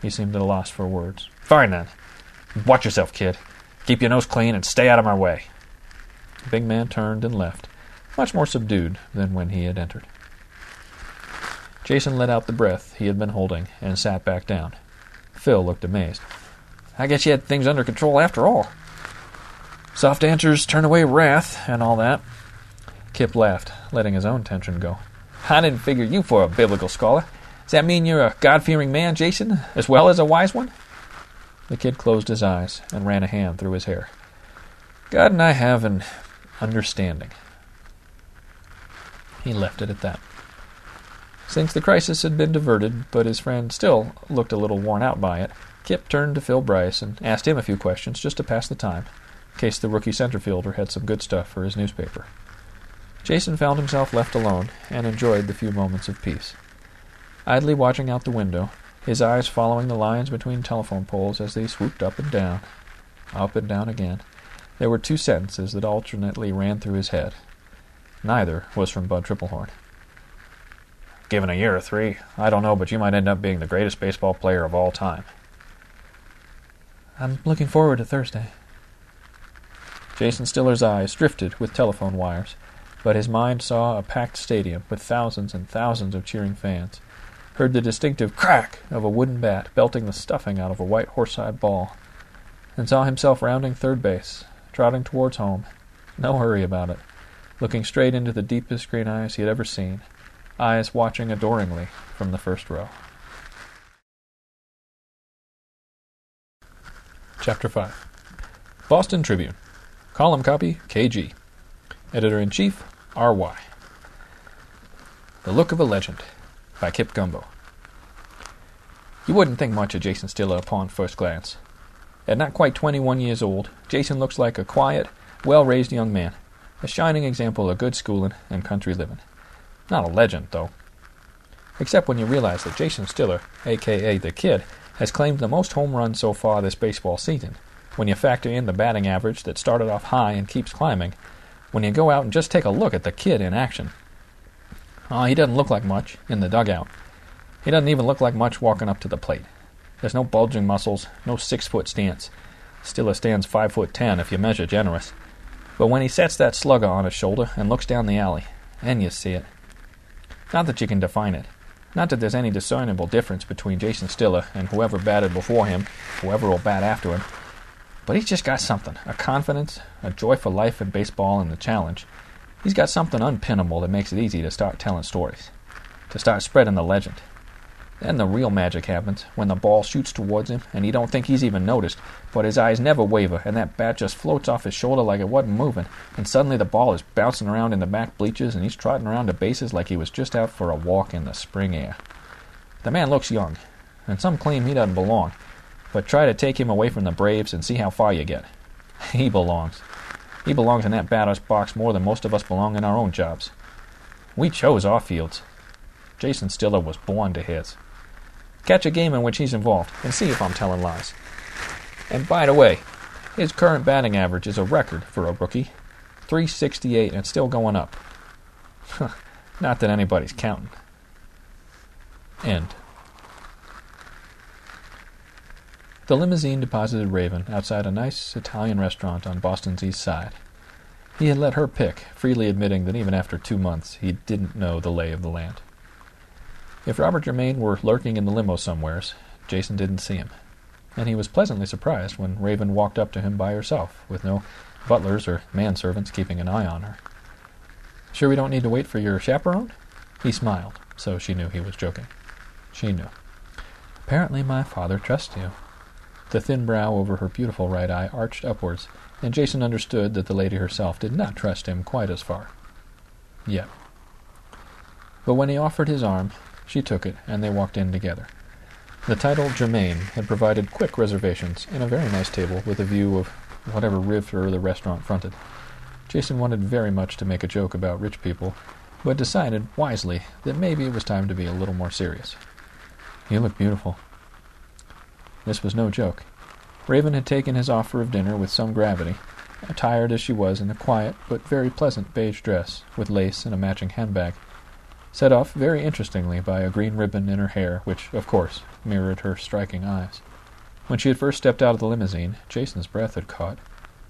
he seemed at a loss for words. Fine then. Watch yourself, kid. Keep your nose clean and stay out of my way. The big man turned and left, much more subdued than when he had entered. Jason let out the breath he had been holding and sat back down. Phil looked amazed. I guess you had things under control after all. Soft answers turn away wrath and all that. Kip laughed, letting his own tension go. I didn't figure you for a biblical scholar. Does that mean you're a God fearing man, Jason, as well as a wise one? The kid closed his eyes and ran a hand through his hair. God and I have an understanding. He left it at that. Since the crisis had been diverted, but his friend still looked a little worn out by it, Kip turned to Phil Bryce and asked him a few questions just to pass the time in case the rookie center fielder had some good stuff for his newspaper. Jason found himself left alone and enjoyed the few moments of peace. Idly watching out the window, his eyes following the lines between telephone poles as they swooped up and down, up and down again, there were two sentences that alternately ran through his head. Neither was from Bud Triplehorn. Given a year or three, I don't know, but you might end up being the greatest baseball player of all time. I'm looking forward to Thursday. Jason Stiller's eyes drifted with telephone wires, but his mind saw a packed stadium with thousands and thousands of cheering fans, heard the distinctive crack of a wooden bat belting the stuffing out of a white horsehide ball, and saw himself rounding third base, trotting towards home, no hurry about it, looking straight into the deepest green eyes he had ever seen, eyes watching adoringly from the first row. Chapter 5 Boston Tribune. Column copy KG. Editor in Chief RY. The Look of a Legend by Kip Gumbo. You wouldn't think much of Jason Stiller upon first glance. At not quite 21 years old, Jason looks like a quiet, well raised young man, a shining example of good schooling and country living. Not a legend, though. Except when you realize that Jason Stiller, aka the Kid, has claimed the most home runs so far this baseball season. When you factor in the batting average that started off high and keeps climbing, when you go out and just take a look at the Kid in action. Oh, he doesn't look like much in the dugout. He doesn't even look like much walking up to the plate. There's no bulging muscles, no six foot stance. Stiller stands five foot ten if you measure generous. But when he sets that slugger on his shoulder and looks down the alley, and you see it. Not that you can define it. Not that there's any discernible difference between Jason Stiller and whoever batted before him, whoever will bat after him. But he's just got something a confidence, a joy for life and baseball and the challenge. He's got something unpinnable that makes it easy to start telling stories, to start spreading the legend. Then the real magic happens when the ball shoots towards him and he don't think he's even noticed, but his eyes never waver and that bat just floats off his shoulder like it wasn't moving, and suddenly the ball is bouncing around in the back bleachers and he's trotting around the bases like he was just out for a walk in the spring air. The man looks young, and some claim he doesn't belong, but try to take him away from the Braves and see how far you get. He belongs. He belongs in that batter's box more than most of us belong in our own jobs. We chose our fields. Jason Stiller was born to his. Catch a game in which he's involved and see if I'm telling lies. And by the way, his current batting average is a record for a rookie 368 and still going up. Not that anybody's counting. End. The limousine deposited Raven outside a nice Italian restaurant on Boston's east side. He had let her pick, freely admitting that even after two months he didn't know the lay of the land. If Robert Germain were lurking in the limo somewheres, Jason didn't see him, and he was pleasantly surprised when Raven walked up to him by herself, with no butlers or manservants keeping an eye on her. Sure we don't need to wait for your chaperone? He smiled, so she knew he was joking. She knew. Apparently my father trusts you. The thin brow over her beautiful right eye arched upwards, and Jason understood that the lady herself did not trust him quite as far. Yet. But when he offered his arm, she took it, and they walked in together. The title Germain had provided quick reservations in a very nice table with a view of whatever river the restaurant fronted. Jason wanted very much to make a joke about rich people, but decided, wisely, that maybe it was time to be a little more serious. You look beautiful. This was no joke. Raven had taken his offer of dinner with some gravity, attired as she was in a quiet but very pleasant beige dress, with lace and a matching handbag set off very interestingly by a green ribbon in her hair, which, of course, mirrored her striking eyes. When she had first stepped out of the limousine, Jason's breath had caught,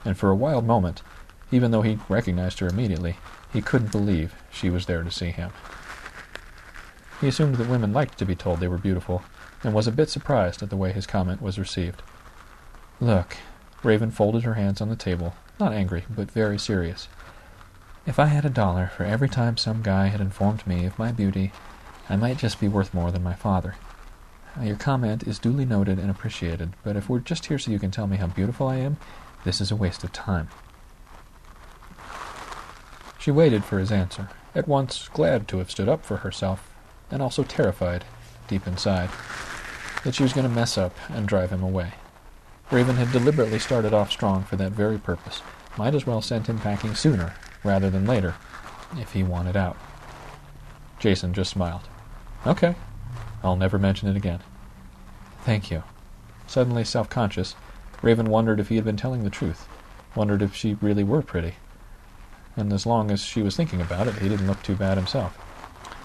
and for a wild moment, even though he recognized her immediately, he couldn't believe she was there to see him. He assumed that women liked to be told they were beautiful, and was a bit surprised at the way his comment was received. Look, Raven folded her hands on the table, not angry, but very serious. If I had a dollar for every time some guy had informed me of my beauty, I might just be worth more than my father. Uh, your comment is duly noted and appreciated, but if we're just here so you can tell me how beautiful I am, this is a waste of time. She waited for his answer, at once glad to have stood up for herself, and also terrified, deep inside, that she was going to mess up and drive him away. Raven had deliberately started off strong for that very purpose. Might as well send him packing sooner rather than later, if he wanted out. Jason just smiled. Okay. I'll never mention it again. Thank you. Suddenly self conscious, Raven wondered if he had been telling the truth, wondered if she really were pretty. And as long as she was thinking about it, he didn't look too bad himself.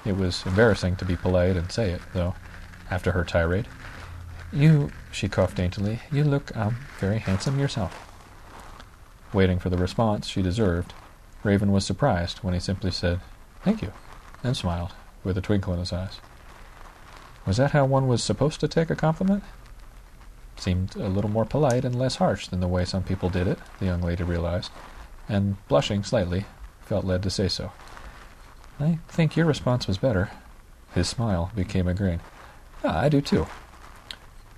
It was embarrassing to be polite and say it, though, after her tirade. You, she coughed daintily, you look, um, very handsome yourself. Waiting for the response she deserved, Raven was surprised when he simply said, Thank you, and smiled, with a twinkle in his eyes. Was that how one was supposed to take a compliment? Seemed a little more polite and less harsh than the way some people did it, the young lady realized, and, blushing slightly, felt led to say so. I think your response was better. His smile became a grin. Ah, I do too.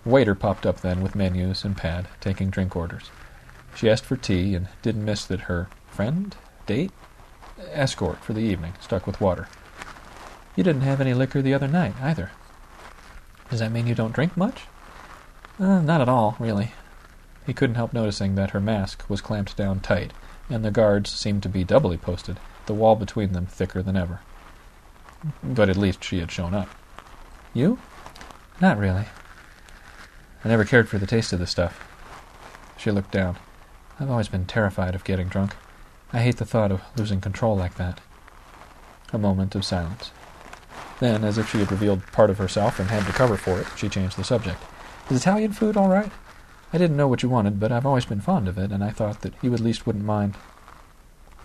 waiter popped up then with menus and pad, taking drink orders. She asked for tea and didn't miss that her friend, date, escort for the evening stuck with water. You didn't have any liquor the other night, either. Does that mean you don't drink much? Uh, not at all, really. He couldn't help noticing that her mask was clamped down tight, and the guards seemed to be doubly posted, the wall between them thicker than ever. But at least she had shown up. You? Not really. I never cared for the taste of the stuff. She looked down. I've always been terrified of getting drunk. I hate the thought of losing control like that. A moment of silence. Then, as if she had revealed part of herself and had to cover for it, she changed the subject. Is Italian food all right? I didn't know what you wanted, but I've always been fond of it, and I thought that you at least wouldn't mind.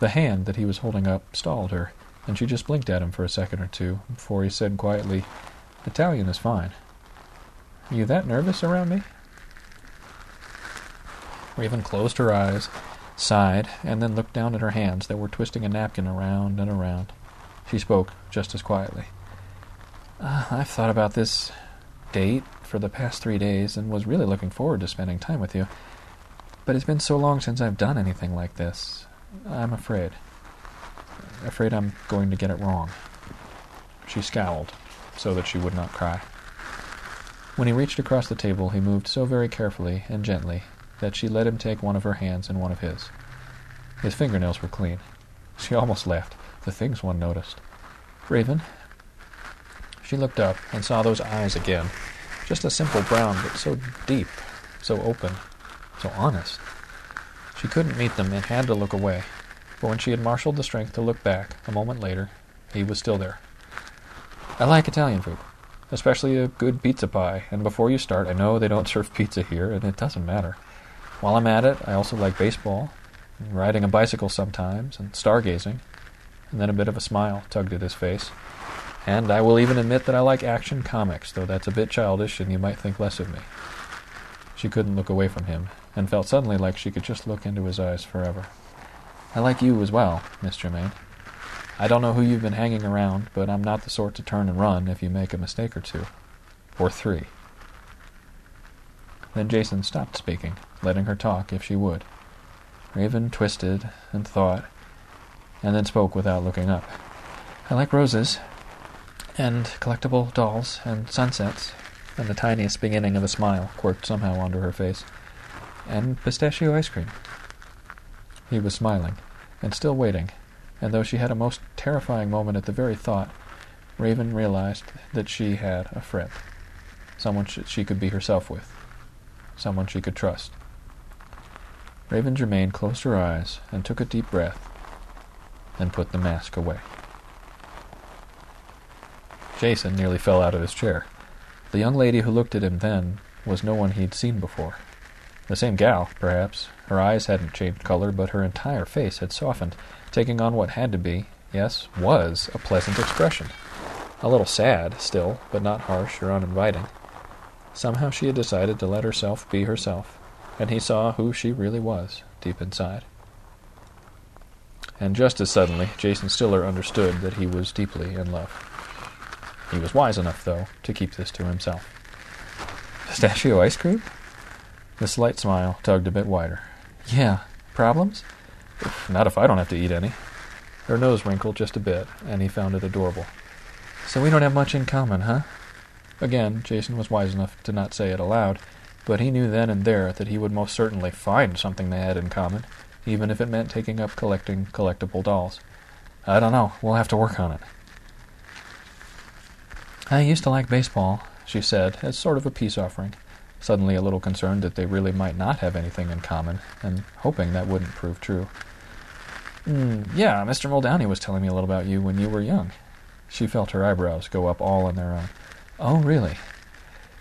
The hand that he was holding up stalled her, and she just blinked at him for a second or two before he said quietly, Italian is fine. Are you that nervous around me? Raven closed her eyes, sighed, and then looked down at her hands that were twisting a napkin around and around. She spoke just as quietly. Uh, I've thought about this date for the past three days and was really looking forward to spending time with you. But it's been so long since I've done anything like this. I'm afraid. Afraid I'm going to get it wrong. She scowled so that she would not cry. When he reached across the table, he moved so very carefully and gently that she let him take one of her hands in one of his. His fingernails were clean. She almost laughed, the things one noticed. Raven? She looked up and saw those eyes again. Just a simple brown, but so deep, so open, so honest. She couldn't meet them and had to look away. But when she had marshaled the strength to look back, a moment later, he was still there. I like Italian food, especially a good pizza pie. And before you start, I know they don't serve pizza here, and it doesn't matter. While I'm at it, I also like baseball, riding a bicycle sometimes, and stargazing. And then a bit of a smile tugged at his face. And I will even admit that I like action comics, though that's a bit childish and you might think less of me. She couldn't look away from him, and felt suddenly like she could just look into his eyes forever. I like you as well, Miss Germain. I don't know who you've been hanging around, but I'm not the sort to turn and run if you make a mistake or two. Or three. Then Jason stopped speaking, letting her talk if she would. Raven twisted and thought, and then spoke without looking up. I like roses, and collectible dolls, and sunsets, and the tiniest beginning of a smile quirked somehow onto her face, and pistachio ice cream. He was smiling, and still waiting, and though she had a most terrifying moment at the very thought, Raven realized that she had a friend, someone sh- she could be herself with, someone she could trust. Raven Germain closed her eyes and took a deep breath, and put the mask away. Jason nearly fell out of his chair. The young lady who looked at him then was no one he'd seen before. The same gal, perhaps. Her eyes hadn't changed color, but her entire face had softened, taking on what had to be, yes, was, a pleasant expression. A little sad, still, but not harsh or uninviting. Somehow she had decided to let herself be herself, and he saw who she really was, deep inside. And just as suddenly, Jason Stiller understood that he was deeply in love. He was wise enough, though, to keep this to himself. Pistachio ice cream? The slight smile tugged a bit wider. Yeah. Problems? Not if I don't have to eat any. Her nose wrinkled just a bit, and he found it adorable. So we don't have much in common, huh? Again, Jason was wise enough to not say it aloud, but he knew then and there that he would most certainly find something they had in common, even if it meant taking up collecting collectible dolls. I don't know. We'll have to work on it. I used to like baseball, she said, as sort of a peace offering, suddenly a little concerned that they really might not have anything in common, and hoping that wouldn't prove true. Mm, yeah, Mr. Muldowney was telling me a little about you when you were young. She felt her eyebrows go up all on their own. Oh, really?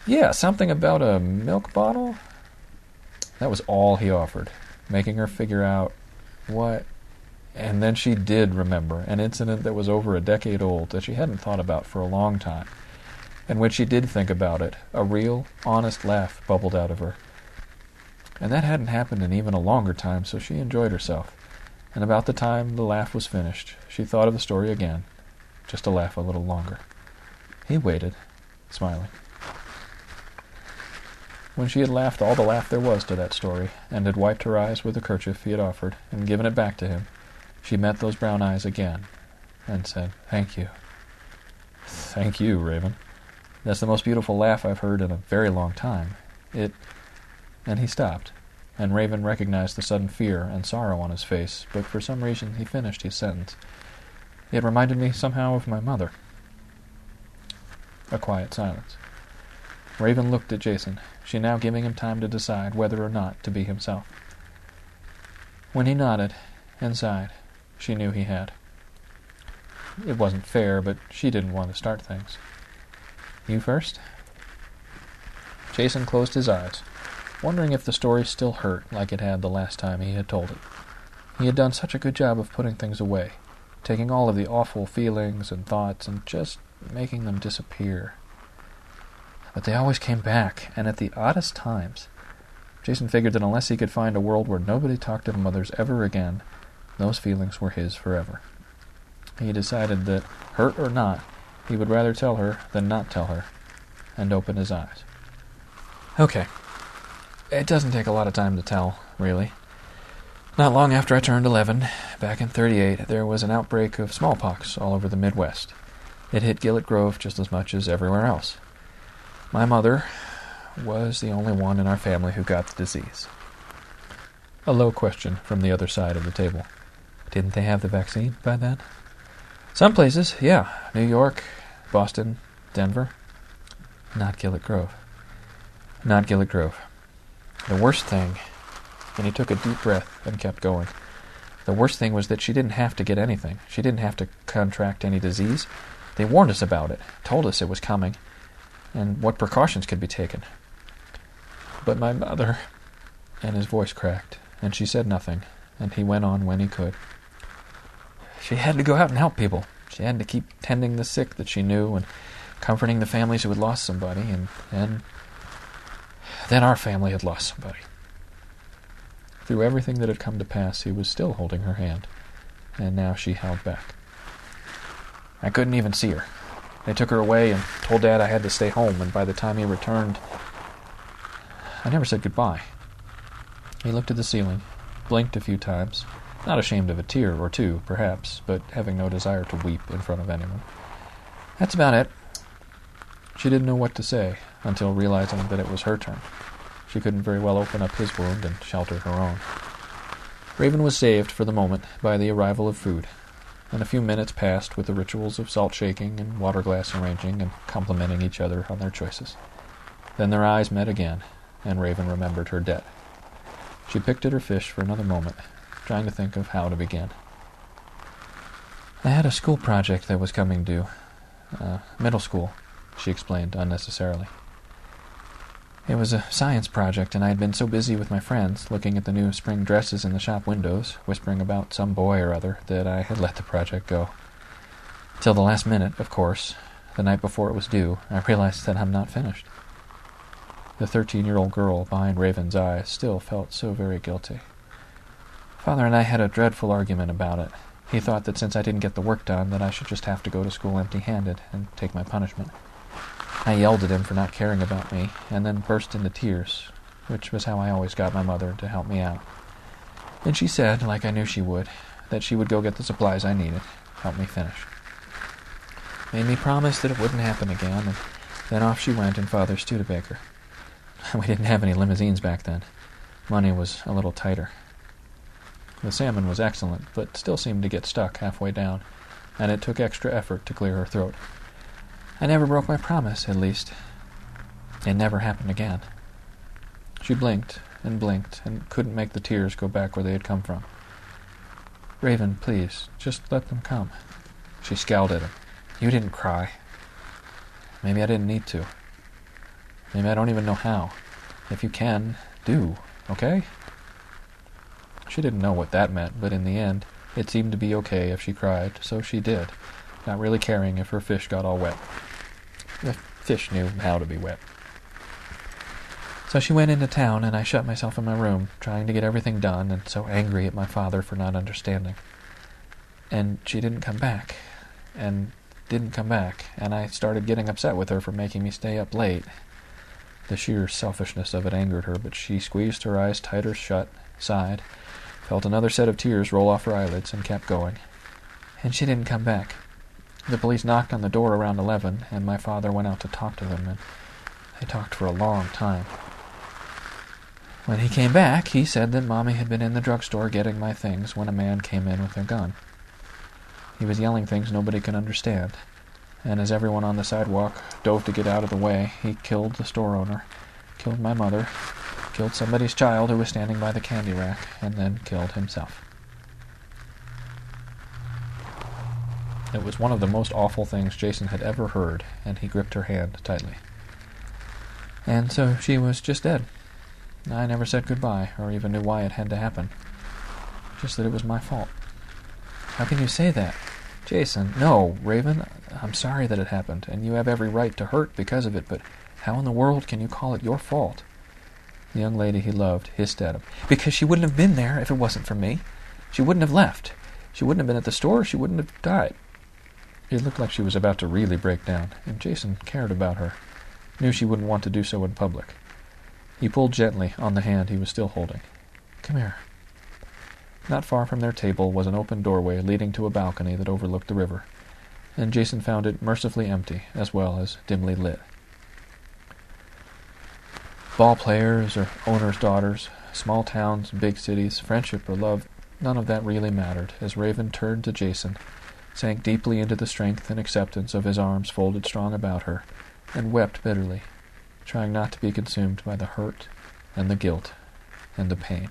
Yeah, something about a milk bottle? That was all he offered, making her figure out what. And then she did remember an incident that was over a decade old that she hadn't thought about for a long time. And when she did think about it, a real, honest laugh bubbled out of her. And that hadn't happened in even a longer time, so she enjoyed herself. And about the time the laugh was finished, she thought of the story again, just to laugh a little longer. He waited, smiling. When she had laughed all the laugh there was to that story, and had wiped her eyes with the kerchief he had offered, and given it back to him, she met those brown eyes again, and said, Thank you. Thank you, Raven. That's the most beautiful laugh I've heard in a very long time. It... And he stopped, and Raven recognized the sudden fear and sorrow on his face, but for some reason he finished his sentence. It reminded me somehow of my mother. A quiet silence. Raven looked at Jason, she now giving him time to decide whether or not to be himself. When he nodded and sighed, she knew he had. It wasn't fair, but she didn't want to start things. You first? Jason closed his eyes, wondering if the story still hurt like it had the last time he had told it. He had done such a good job of putting things away, taking all of the awful feelings and thoughts and just making them disappear. But they always came back, and at the oddest times. Jason figured that unless he could find a world where nobody talked of mothers ever again, those feelings were his forever. He decided that, hurt or not, he would rather tell her than not tell her, and open his eyes. Okay. It doesn't take a lot of time to tell, really. Not long after I turned 11, back in 38, there was an outbreak of smallpox all over the Midwest. It hit Gillett Grove just as much as everywhere else. My mother was the only one in our family who got the disease. A low question from the other side of the table. Didn't they have the vaccine by then? Some places, yeah. New York, Boston, Denver. Not Gillett Grove. Not Gillett Grove. The worst thing, and he took a deep breath and kept going. The worst thing was that she didn't have to get anything. She didn't have to contract any disease. They warned us about it, told us it was coming, and what precautions could be taken. But my mother. And his voice cracked, and she said nothing, and he went on when he could. She had to go out and help people. She had to keep tending the sick that she knew and comforting the families who had lost somebody, and then. then our family had lost somebody. Through everything that had come to pass, he was still holding her hand, and now she held back. I couldn't even see her. They took her away and told Dad I had to stay home, and by the time he returned, I never said goodbye. He looked at the ceiling, blinked a few times, not ashamed of a tear or two, perhaps, but having no desire to weep in front of anyone. That's about it. She didn't know what to say until realizing that it was her turn. She couldn't very well open up his wound and shelter her own. Raven was saved for the moment by the arrival of food, and a few minutes passed with the rituals of salt shaking and water glass arranging and complimenting each other on their choices. Then their eyes met again, and Raven remembered her debt. She picked at her fish for another moment, trying to think of how to begin. I had a school project that was coming due. Uh, middle school, she explained unnecessarily. It was a science project, and I had been so busy with my friends, looking at the new spring dresses in the shop windows, whispering about some boy or other, that I had let the project go. Till the last minute, of course, the night before it was due, I realized that I'm not finished. The thirteen-year-old girl behind Raven's eyes still felt so very guilty. Father and I had a dreadful argument about it. He thought that since I didn't get the work done, that I should just have to go to school empty-handed and take my punishment. I yelled at him for not caring about me, and then burst into tears, which was how I always got my mother to help me out. And she said, like I knew she would, that she would go get the supplies I needed, help me finish. Made me promise that it wouldn't happen again, and then off she went in Father's Studebaker. We didn't have any limousines back then. Money was a little tighter. The salmon was excellent, but still seemed to get stuck halfway down, and it took extra effort to clear her throat. I never broke my promise, at least. It never happened again. She blinked and blinked and couldn't make the tears go back where they had come from. Raven, please, just let them come. She scowled at him. You didn't cry. Maybe I didn't need to. Maybe I don't even know how. If you can, do, okay? She didn't know what that meant, but in the end, it seemed to be okay if she cried, so she did, not really caring if her fish got all wet. The fish knew how to be wet. So she went into town, and I shut myself in my room, trying to get everything done, and so angry at my father for not understanding. And she didn't come back. And didn't come back, and I started getting upset with her for making me stay up late. The sheer selfishness of it angered her, but she squeezed her eyes tighter shut, sighed, felt another set of tears roll off her eyelids, and kept going. And she didn't come back. The police knocked on the door around eleven, and my father went out to talk to them, and they talked for a long time. When he came back, he said that Mommy had been in the drugstore getting my things when a man came in with a gun. He was yelling things nobody could understand, and as everyone on the sidewalk dove to get out of the way, he killed the store owner, killed my mother, killed somebody's child who was standing by the candy rack, and then killed himself. It was one of the most awful things Jason had ever heard, and he gripped her hand tightly. And so she was just dead. I never said goodbye, or even knew why it had to happen. Just that it was my fault. How can you say that? Jason, no, Raven, I'm sorry that it happened, and you have every right to hurt because of it, but how in the world can you call it your fault? The young lady he loved hissed at him. Because she wouldn't have been there if it wasn't for me. She wouldn't have left. She wouldn't have been at the store. She wouldn't have died. It looked like she was about to really break down, and Jason cared about her, knew she wouldn't want to do so in public. He pulled gently on the hand he was still holding. Come here. Not far from their table was an open doorway leading to a balcony that overlooked the river, and Jason found it mercifully empty as well as dimly lit. Ball players or owners' daughters, small towns, big cities, friendship or love, none of that really mattered as Raven turned to Jason sank deeply into the strength and acceptance of his arms folded strong about her, and wept bitterly, trying not to be consumed by the hurt and the guilt and the pain.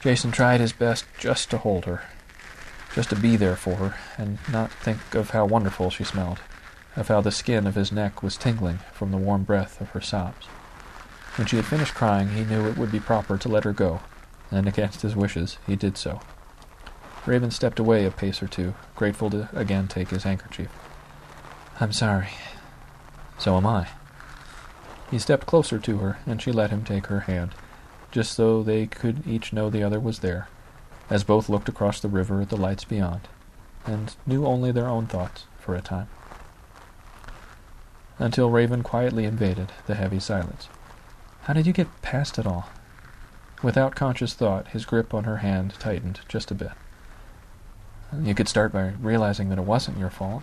Jason tried his best just to hold her, just to be there for her, and not think of how wonderful she smelled, of how the skin of his neck was tingling from the warm breath of her sobs. When she had finished crying, he knew it would be proper to let her go, and against his wishes he did so. Raven stepped away a pace or two, grateful to again take his handkerchief. I'm sorry. So am I. He stepped closer to her, and she let him take her hand, just so they could each know the other was there, as both looked across the river at the lights beyond, and knew only their own thoughts for a time. Until Raven quietly invaded the heavy silence. How did you get past it all? Without conscious thought, his grip on her hand tightened just a bit. You could start by realizing that it wasn't your fault.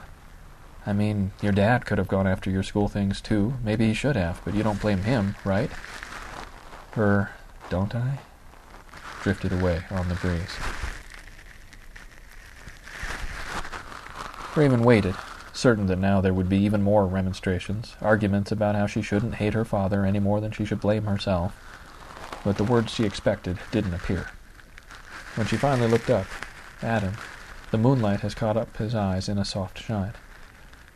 I mean, your dad could have gone after your school things too. Maybe he should have, but you don't blame him, right? Or don't I? Drifted away on the breeze. Raven waited, certain that now there would be even more remonstrations, arguments about how she shouldn't hate her father any more than she should blame herself but the words she expected didn't appear. When she finally looked up Adam, the moonlight has caught up his eyes in a soft shine.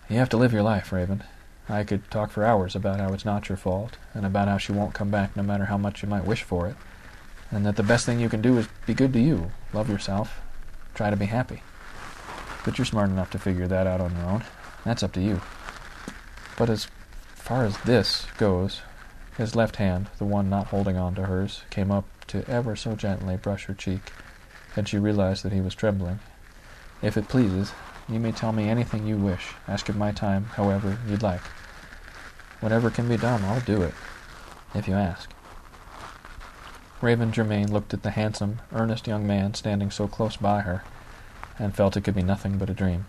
You have to live your life, Raven. I could talk for hours about how it's not your fault, and about how she won't come back no matter how much you might wish for it, and that the best thing you can do is be good to you, love yourself, try to be happy. But you're smart enough to figure that out on your own. That's up to you. But as far as this goes, his left hand, the one not holding on to hers, came up to ever so gently brush her cheek, and she realized that he was trembling. If it pleases, you may tell me anything you wish. Ask of my time, however you'd like. Whatever can be done, I'll do it, if you ask. Raven Germain looked at the handsome, earnest young man standing so close by her, and felt it could be nothing but a dream.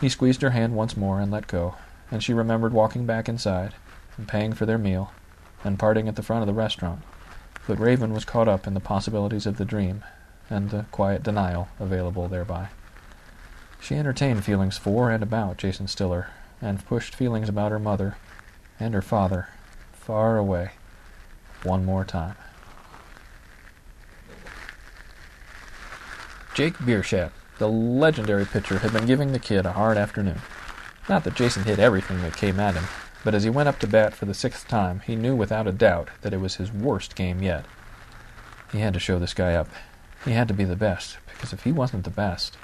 He squeezed her hand once more and let go, and she remembered walking back inside, and paying for their meal, and parting at the front of the restaurant, but Raven was caught up in the possibilities of the dream, and the quiet denial available thereby. She entertained feelings for and about Jason Stiller, and pushed feelings about her mother and her father far away one more time. Jake Bierschat, the legendary pitcher, had been giving the kid a hard afternoon. Not that Jason hit everything that came at him, but as he went up to bat for the sixth time, he knew without a doubt that it was his worst game yet. He had to show this guy up. He had to be the best, because if he wasn't the best,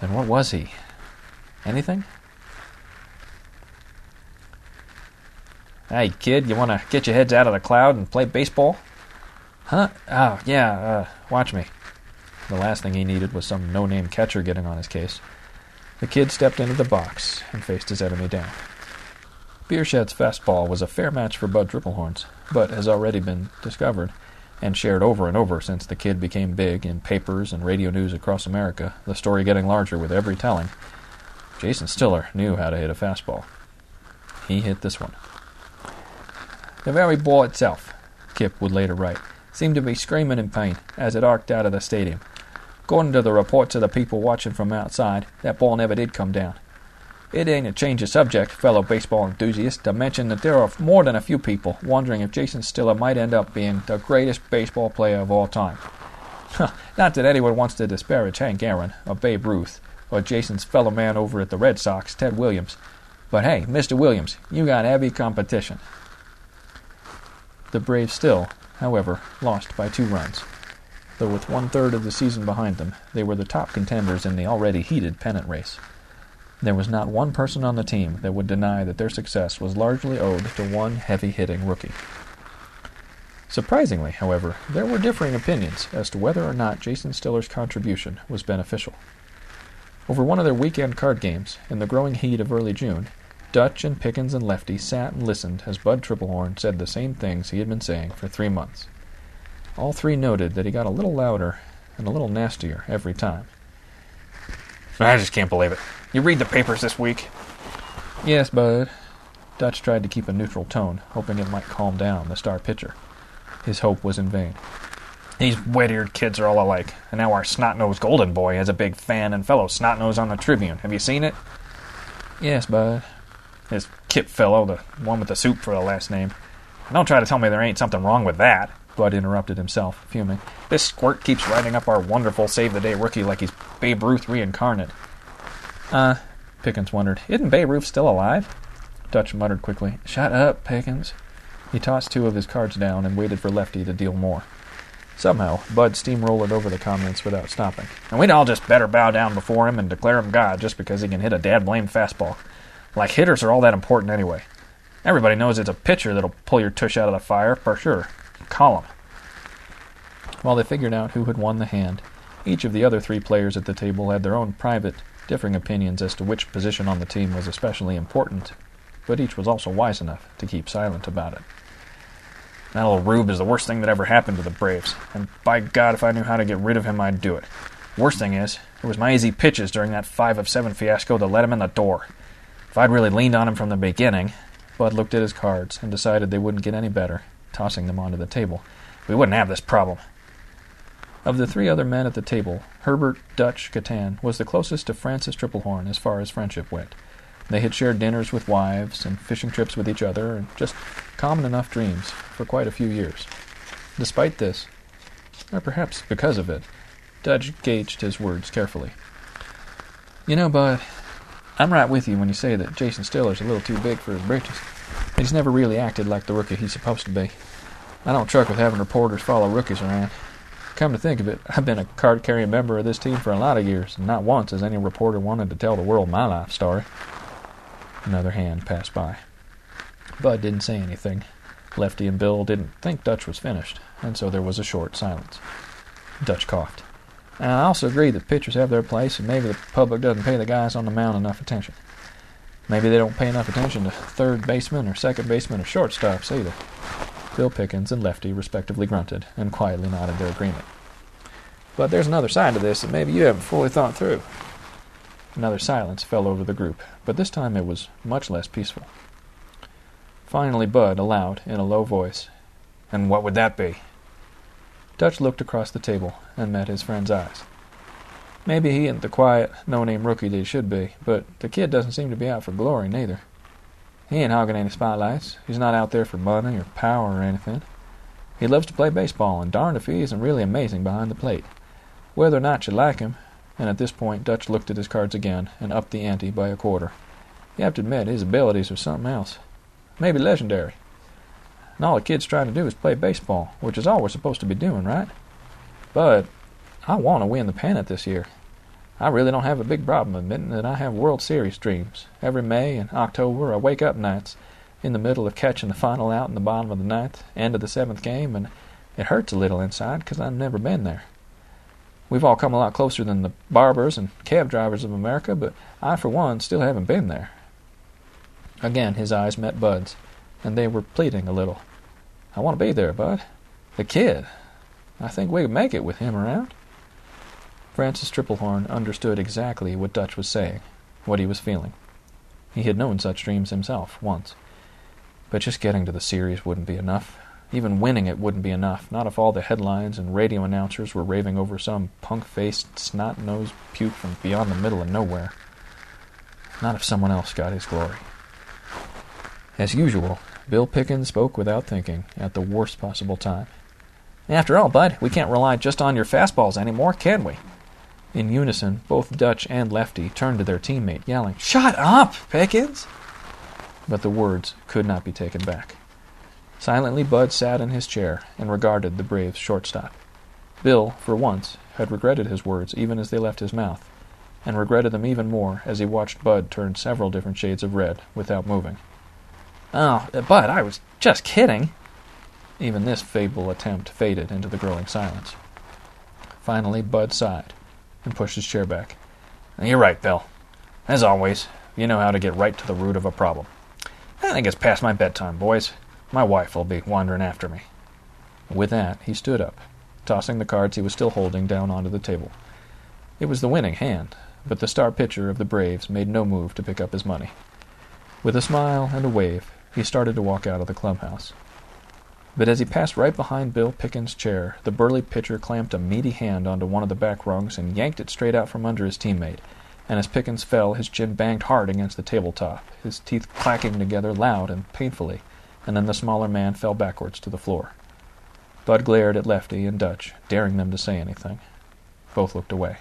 then what was he? Anything? Hey, kid, you want to get your heads out of the cloud and play baseball? Huh? Oh, yeah, uh, watch me. The last thing he needed was some no-name catcher getting on his case. The kid stepped into the box and faced his enemy down. Bierschadt's fastball was a fair match for Bud Triplehorn's, but has already been discovered and shared over and over since the kid became big in papers and radio news across America, the story getting larger with every telling. Jason Stiller knew how to hit a fastball. He hit this one. The very ball itself, Kip would later write, seemed to be screaming in pain as it arced out of the stadium. According to the reports of the people watching from outside, that ball never did come down. It ain't a change of subject, fellow baseball enthusiasts, to mention that there are more than a few people wondering if Jason Stiller might end up being the greatest baseball player of all time. Not that anyone wants to disparage Hank Aaron, or Babe Ruth, or Jason's fellow man over at the Red Sox, Ted Williams. But hey, Mr. Williams, you got heavy competition. The Braves still, however, lost by two runs. Though with one third of the season behind them, they were the top contenders in the already heated pennant race. There was not one person on the team that would deny that their success was largely owed to one heavy hitting rookie. Surprisingly, however, there were differing opinions as to whether or not Jason Stiller's contribution was beneficial. Over one of their weekend card games, in the growing heat of early June, Dutch and Pickens and Lefty sat and listened as Bud Triplehorn said the same things he had been saying for three months. All three noted that he got a little louder and a little nastier every time. I just can't believe it. You read the papers this week? Yes, Bud. Dutch tried to keep a neutral tone, hoping it might calm down the star pitcher. His hope was in vain. These wet-eared kids are all alike, and now our snot-nosed golden boy has a big fan and fellow snot-nose on the Tribune. Have you seen it? Yes, Bud. This Kip fellow, the one with the soup for the last name. Don't try to tell me there ain't something wrong with that. Bud interrupted himself, fuming. This squirt keeps writing up our wonderful save-the-day rookie like he's Babe Ruth reincarnate. Uh, Pickens wondered, isn't Ruth still alive? Dutch muttered quickly, Shut up, Pickens. He tossed two of his cards down and waited for Lefty to deal more. Somehow, Bud steamrolled over the comments without stopping. And we'd all just better bow down before him and declare him God just because he can hit a dad blamed fastball. Like hitters are all that important anyway. Everybody knows it's a pitcher that'll pull your tush out of the fire, for sure. Call him. While they figured out who had won the hand, each of the other three players at the table had their own private differing opinions as to which position on the team was especially important, but each was also wise enough to keep silent about it. That old rube is the worst thing that ever happened to the Braves, and by God, if I knew how to get rid of him, I'd do it. Worst thing is, it was my easy pitches during that 5 of 7 fiasco that let him in the door. If I'd really leaned on him from the beginning, Bud looked at his cards and decided they wouldn't get any better, tossing them onto the table. We wouldn't have this problem. Of the three other men at the table, Herbert Dutch Catan was the closest to Francis Triplehorn as far as friendship went. They had shared dinners with wives and fishing trips with each other and just common enough dreams for quite a few years. Despite this, or perhaps because of it, Dutch gauged his words carefully. You know, Bud, I'm right with you when you say that Jason Stiller's a little too big for his britches. He's never really acted like the rookie he's supposed to be. I don't truck with having reporters follow rookies around. Come to think of it, I've been a card carrying member of this team for a lot of years, and not once has any reporter wanted to tell the world my life story. Another hand passed by. Bud didn't say anything. Lefty and Bill didn't think Dutch was finished, and so there was a short silence. Dutch coughed. I also agree that pitchers have their place, and maybe the public doesn't pay the guys on the mound enough attention. Maybe they don't pay enough attention to third baseman or second baseman or shortstops either. Bill Pickens and Lefty respectively grunted and quietly nodded their agreement. But there's another side to this that maybe you haven't fully thought through. Another silence fell over the group, but this time it was much less peaceful. Finally, Bud, aloud, in a low voice, And what would that be? Dutch looked across the table and met his friend's eyes. Maybe he ain't the quiet, no-name rookie that he should be, but the kid doesn't seem to be out for glory, neither. He ain't hogging any spotlights. He's not out there for money or power or anything. He loves to play baseball, and darned if he isn't really amazing behind the plate. Whether or not you like him, and at this point Dutch looked at his cards again and upped the ante by a quarter. You have to admit his abilities are something else. Maybe legendary. And all the kid's trying to do is play baseball, which is all we're supposed to be doing, right? But I want to win the pennant this year. I really don't have a big problem admitting that I have World Series dreams. Every May and October, I wake up nights in the middle of catching the final out in the bottom of the ninth, end of the seventh game, and it hurts a little inside because I've never been there. We've all come a lot closer than the barbers and cab drivers of America, but I, for one, still haven't been there. Again, his eyes met Bud's, and they were pleading a little. I want to be there, Bud. The kid. I think we could make it with him around. Francis Triplehorn understood exactly what Dutch was saying, what he was feeling. He had known such dreams himself, once. But just getting to the series wouldn't be enough. Even winning it wouldn't be enough, not if all the headlines and radio announcers were raving over some punk-faced, snot-nosed puke from beyond the middle of nowhere. Not if someone else got his glory. As usual, Bill Pickens spoke without thinking, at the worst possible time. After all, Bud, we can't rely just on your fastballs anymore, can we? In unison, both Dutch and Lefty turned to their teammate, yelling, Shut up, Pickens! But the words could not be taken back. Silently, Bud sat in his chair and regarded the Braves shortstop. Bill, for once, had regretted his words even as they left his mouth, and regretted them even more as he watched Bud turn several different shades of red without moving. Oh, Bud, I was just kidding. Even this feeble attempt faded into the growing silence. Finally, Bud sighed and pushed his chair back. You're right, Bill. As always, you know how to get right to the root of a problem. I think it's past my bedtime, boys. My wife will be wandering after me. With that, he stood up, tossing the cards he was still holding down onto the table. It was the winning hand, but the star pitcher of the Braves made no move to pick up his money. With a smile and a wave, he started to walk out of the clubhouse. But as he passed right behind Bill Pickens' chair, the burly pitcher clamped a meaty hand onto one of the back rungs and yanked it straight out from under his teammate, and as Pickens fell, his chin banged hard against the tabletop, his teeth clacking together loud and painfully and then the smaller man fell backwards to the floor. Bud glared at Lefty and Dutch, daring them to say anything. Both looked away.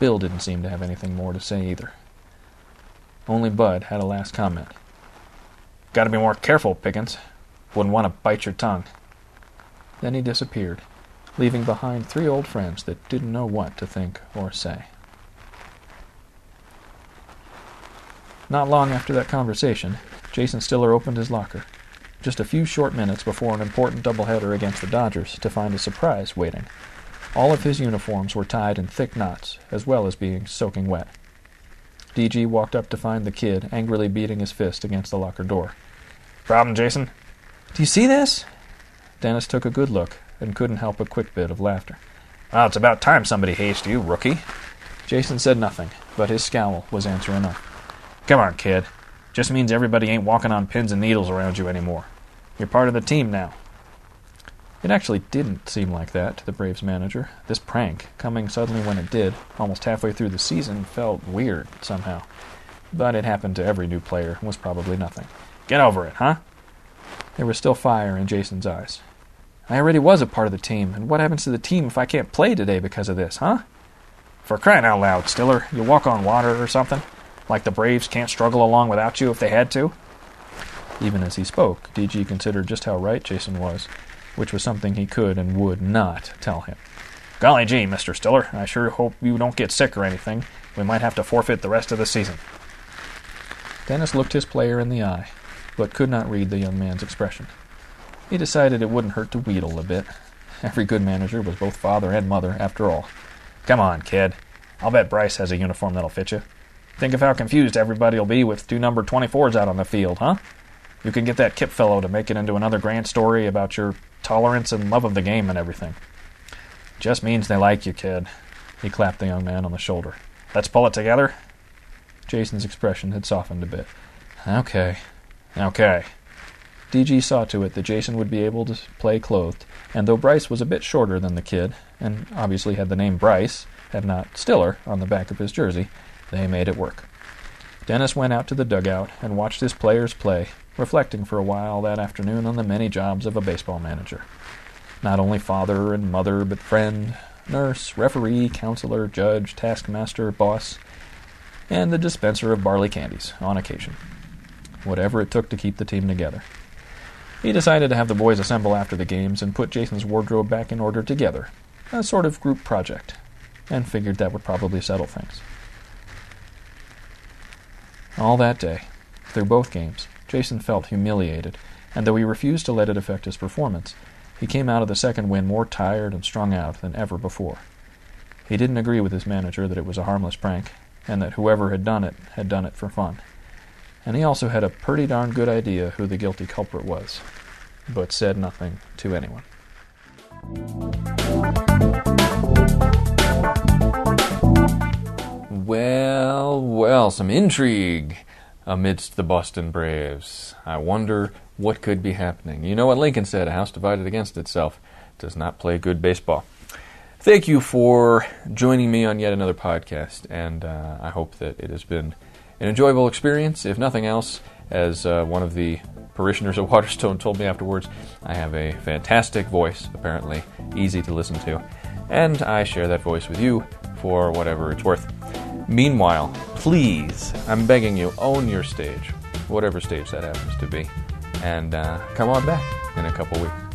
Bill didn't seem to have anything more to say either. Only Bud had a last comment. Gotta be more careful, Pickens. Wouldn't want to bite your tongue. Then he disappeared, leaving behind three old friends that didn't know what to think or say. Not long after that conversation, Jason Stiller opened his locker, just a few short minutes before an important doubleheader against the Dodgers, to find a surprise waiting. All of his uniforms were tied in thick knots, as well as being soaking wet. DG walked up to find the kid angrily beating his fist against the locker door. Problem, Jason? Do you see this? Dennis took a good look and couldn't help a quick bit of laughter. Well, it's about time somebody hazed you, rookie. Jason said nothing, but his scowl was answer enough. Come on, kid. Just means everybody ain't walking on pins and needles around you anymore. You're part of the team now. It actually didn't seem like that to the Braves manager. This prank, coming suddenly when it did, almost halfway through the season, felt weird somehow. But it happened to every new player and was probably nothing. Get over it, huh? There was still fire in Jason's eyes. I already was a part of the team, and what happens to the team if I can't play today because of this, huh? For crying out loud, Stiller, you walk on water or something? Like the Braves can't struggle along without you if they had to? Even as he spoke, DG considered just how right Jason was, which was something he could and would not tell him. Golly gee, Mr. Stiller, I sure hope you don't get sick or anything. We might have to forfeit the rest of the season. Dennis looked his player in the eye, but could not read the young man's expression. He decided it wouldn't hurt to wheedle a bit. Every good manager was both father and mother, after all. Come on, kid. I'll bet Bryce has a uniform that'll fit you. Think of how confused everybody will be with two number 24s out on the field, huh? You can get that Kip fellow to make it into another grand story about your tolerance and love of the game and everything. Just means they like you, kid. He clapped the young man on the shoulder. Let's pull it together. Jason's expression had softened a bit. Okay. Okay. DG saw to it that Jason would be able to play clothed, and though Bryce was a bit shorter than the kid, and obviously had the name Bryce, had not Stiller, on the back of his jersey, they made it work. Dennis went out to the dugout and watched his players play, reflecting for a while that afternoon on the many jobs of a baseball manager. Not only father and mother, but friend, nurse, referee, counselor, judge, taskmaster, boss, and the dispenser of barley candies on occasion. Whatever it took to keep the team together. He decided to have the boys assemble after the games and put Jason's wardrobe back in order together, a sort of group project, and figured that would probably settle things. All that day, through both games, Jason felt humiliated, and though he refused to let it affect his performance, he came out of the second win more tired and strung out than ever before. He didn't agree with his manager that it was a harmless prank, and that whoever had done it had done it for fun. And he also had a pretty darn good idea who the guilty culprit was, but said nothing to anyone. Well, well, some intrigue amidst the Boston Braves. I wonder what could be happening. You know what Lincoln said a house divided against itself does not play good baseball. Thank you for joining me on yet another podcast, and uh, I hope that it has been an enjoyable experience. If nothing else, as uh, one of the parishioners of Waterstone told me afterwards, I have a fantastic voice, apparently easy to listen to, and I share that voice with you for whatever it's worth. Meanwhile, please, I'm begging you, own your stage, whatever stage that happens to be, and uh, come on back in a couple weeks.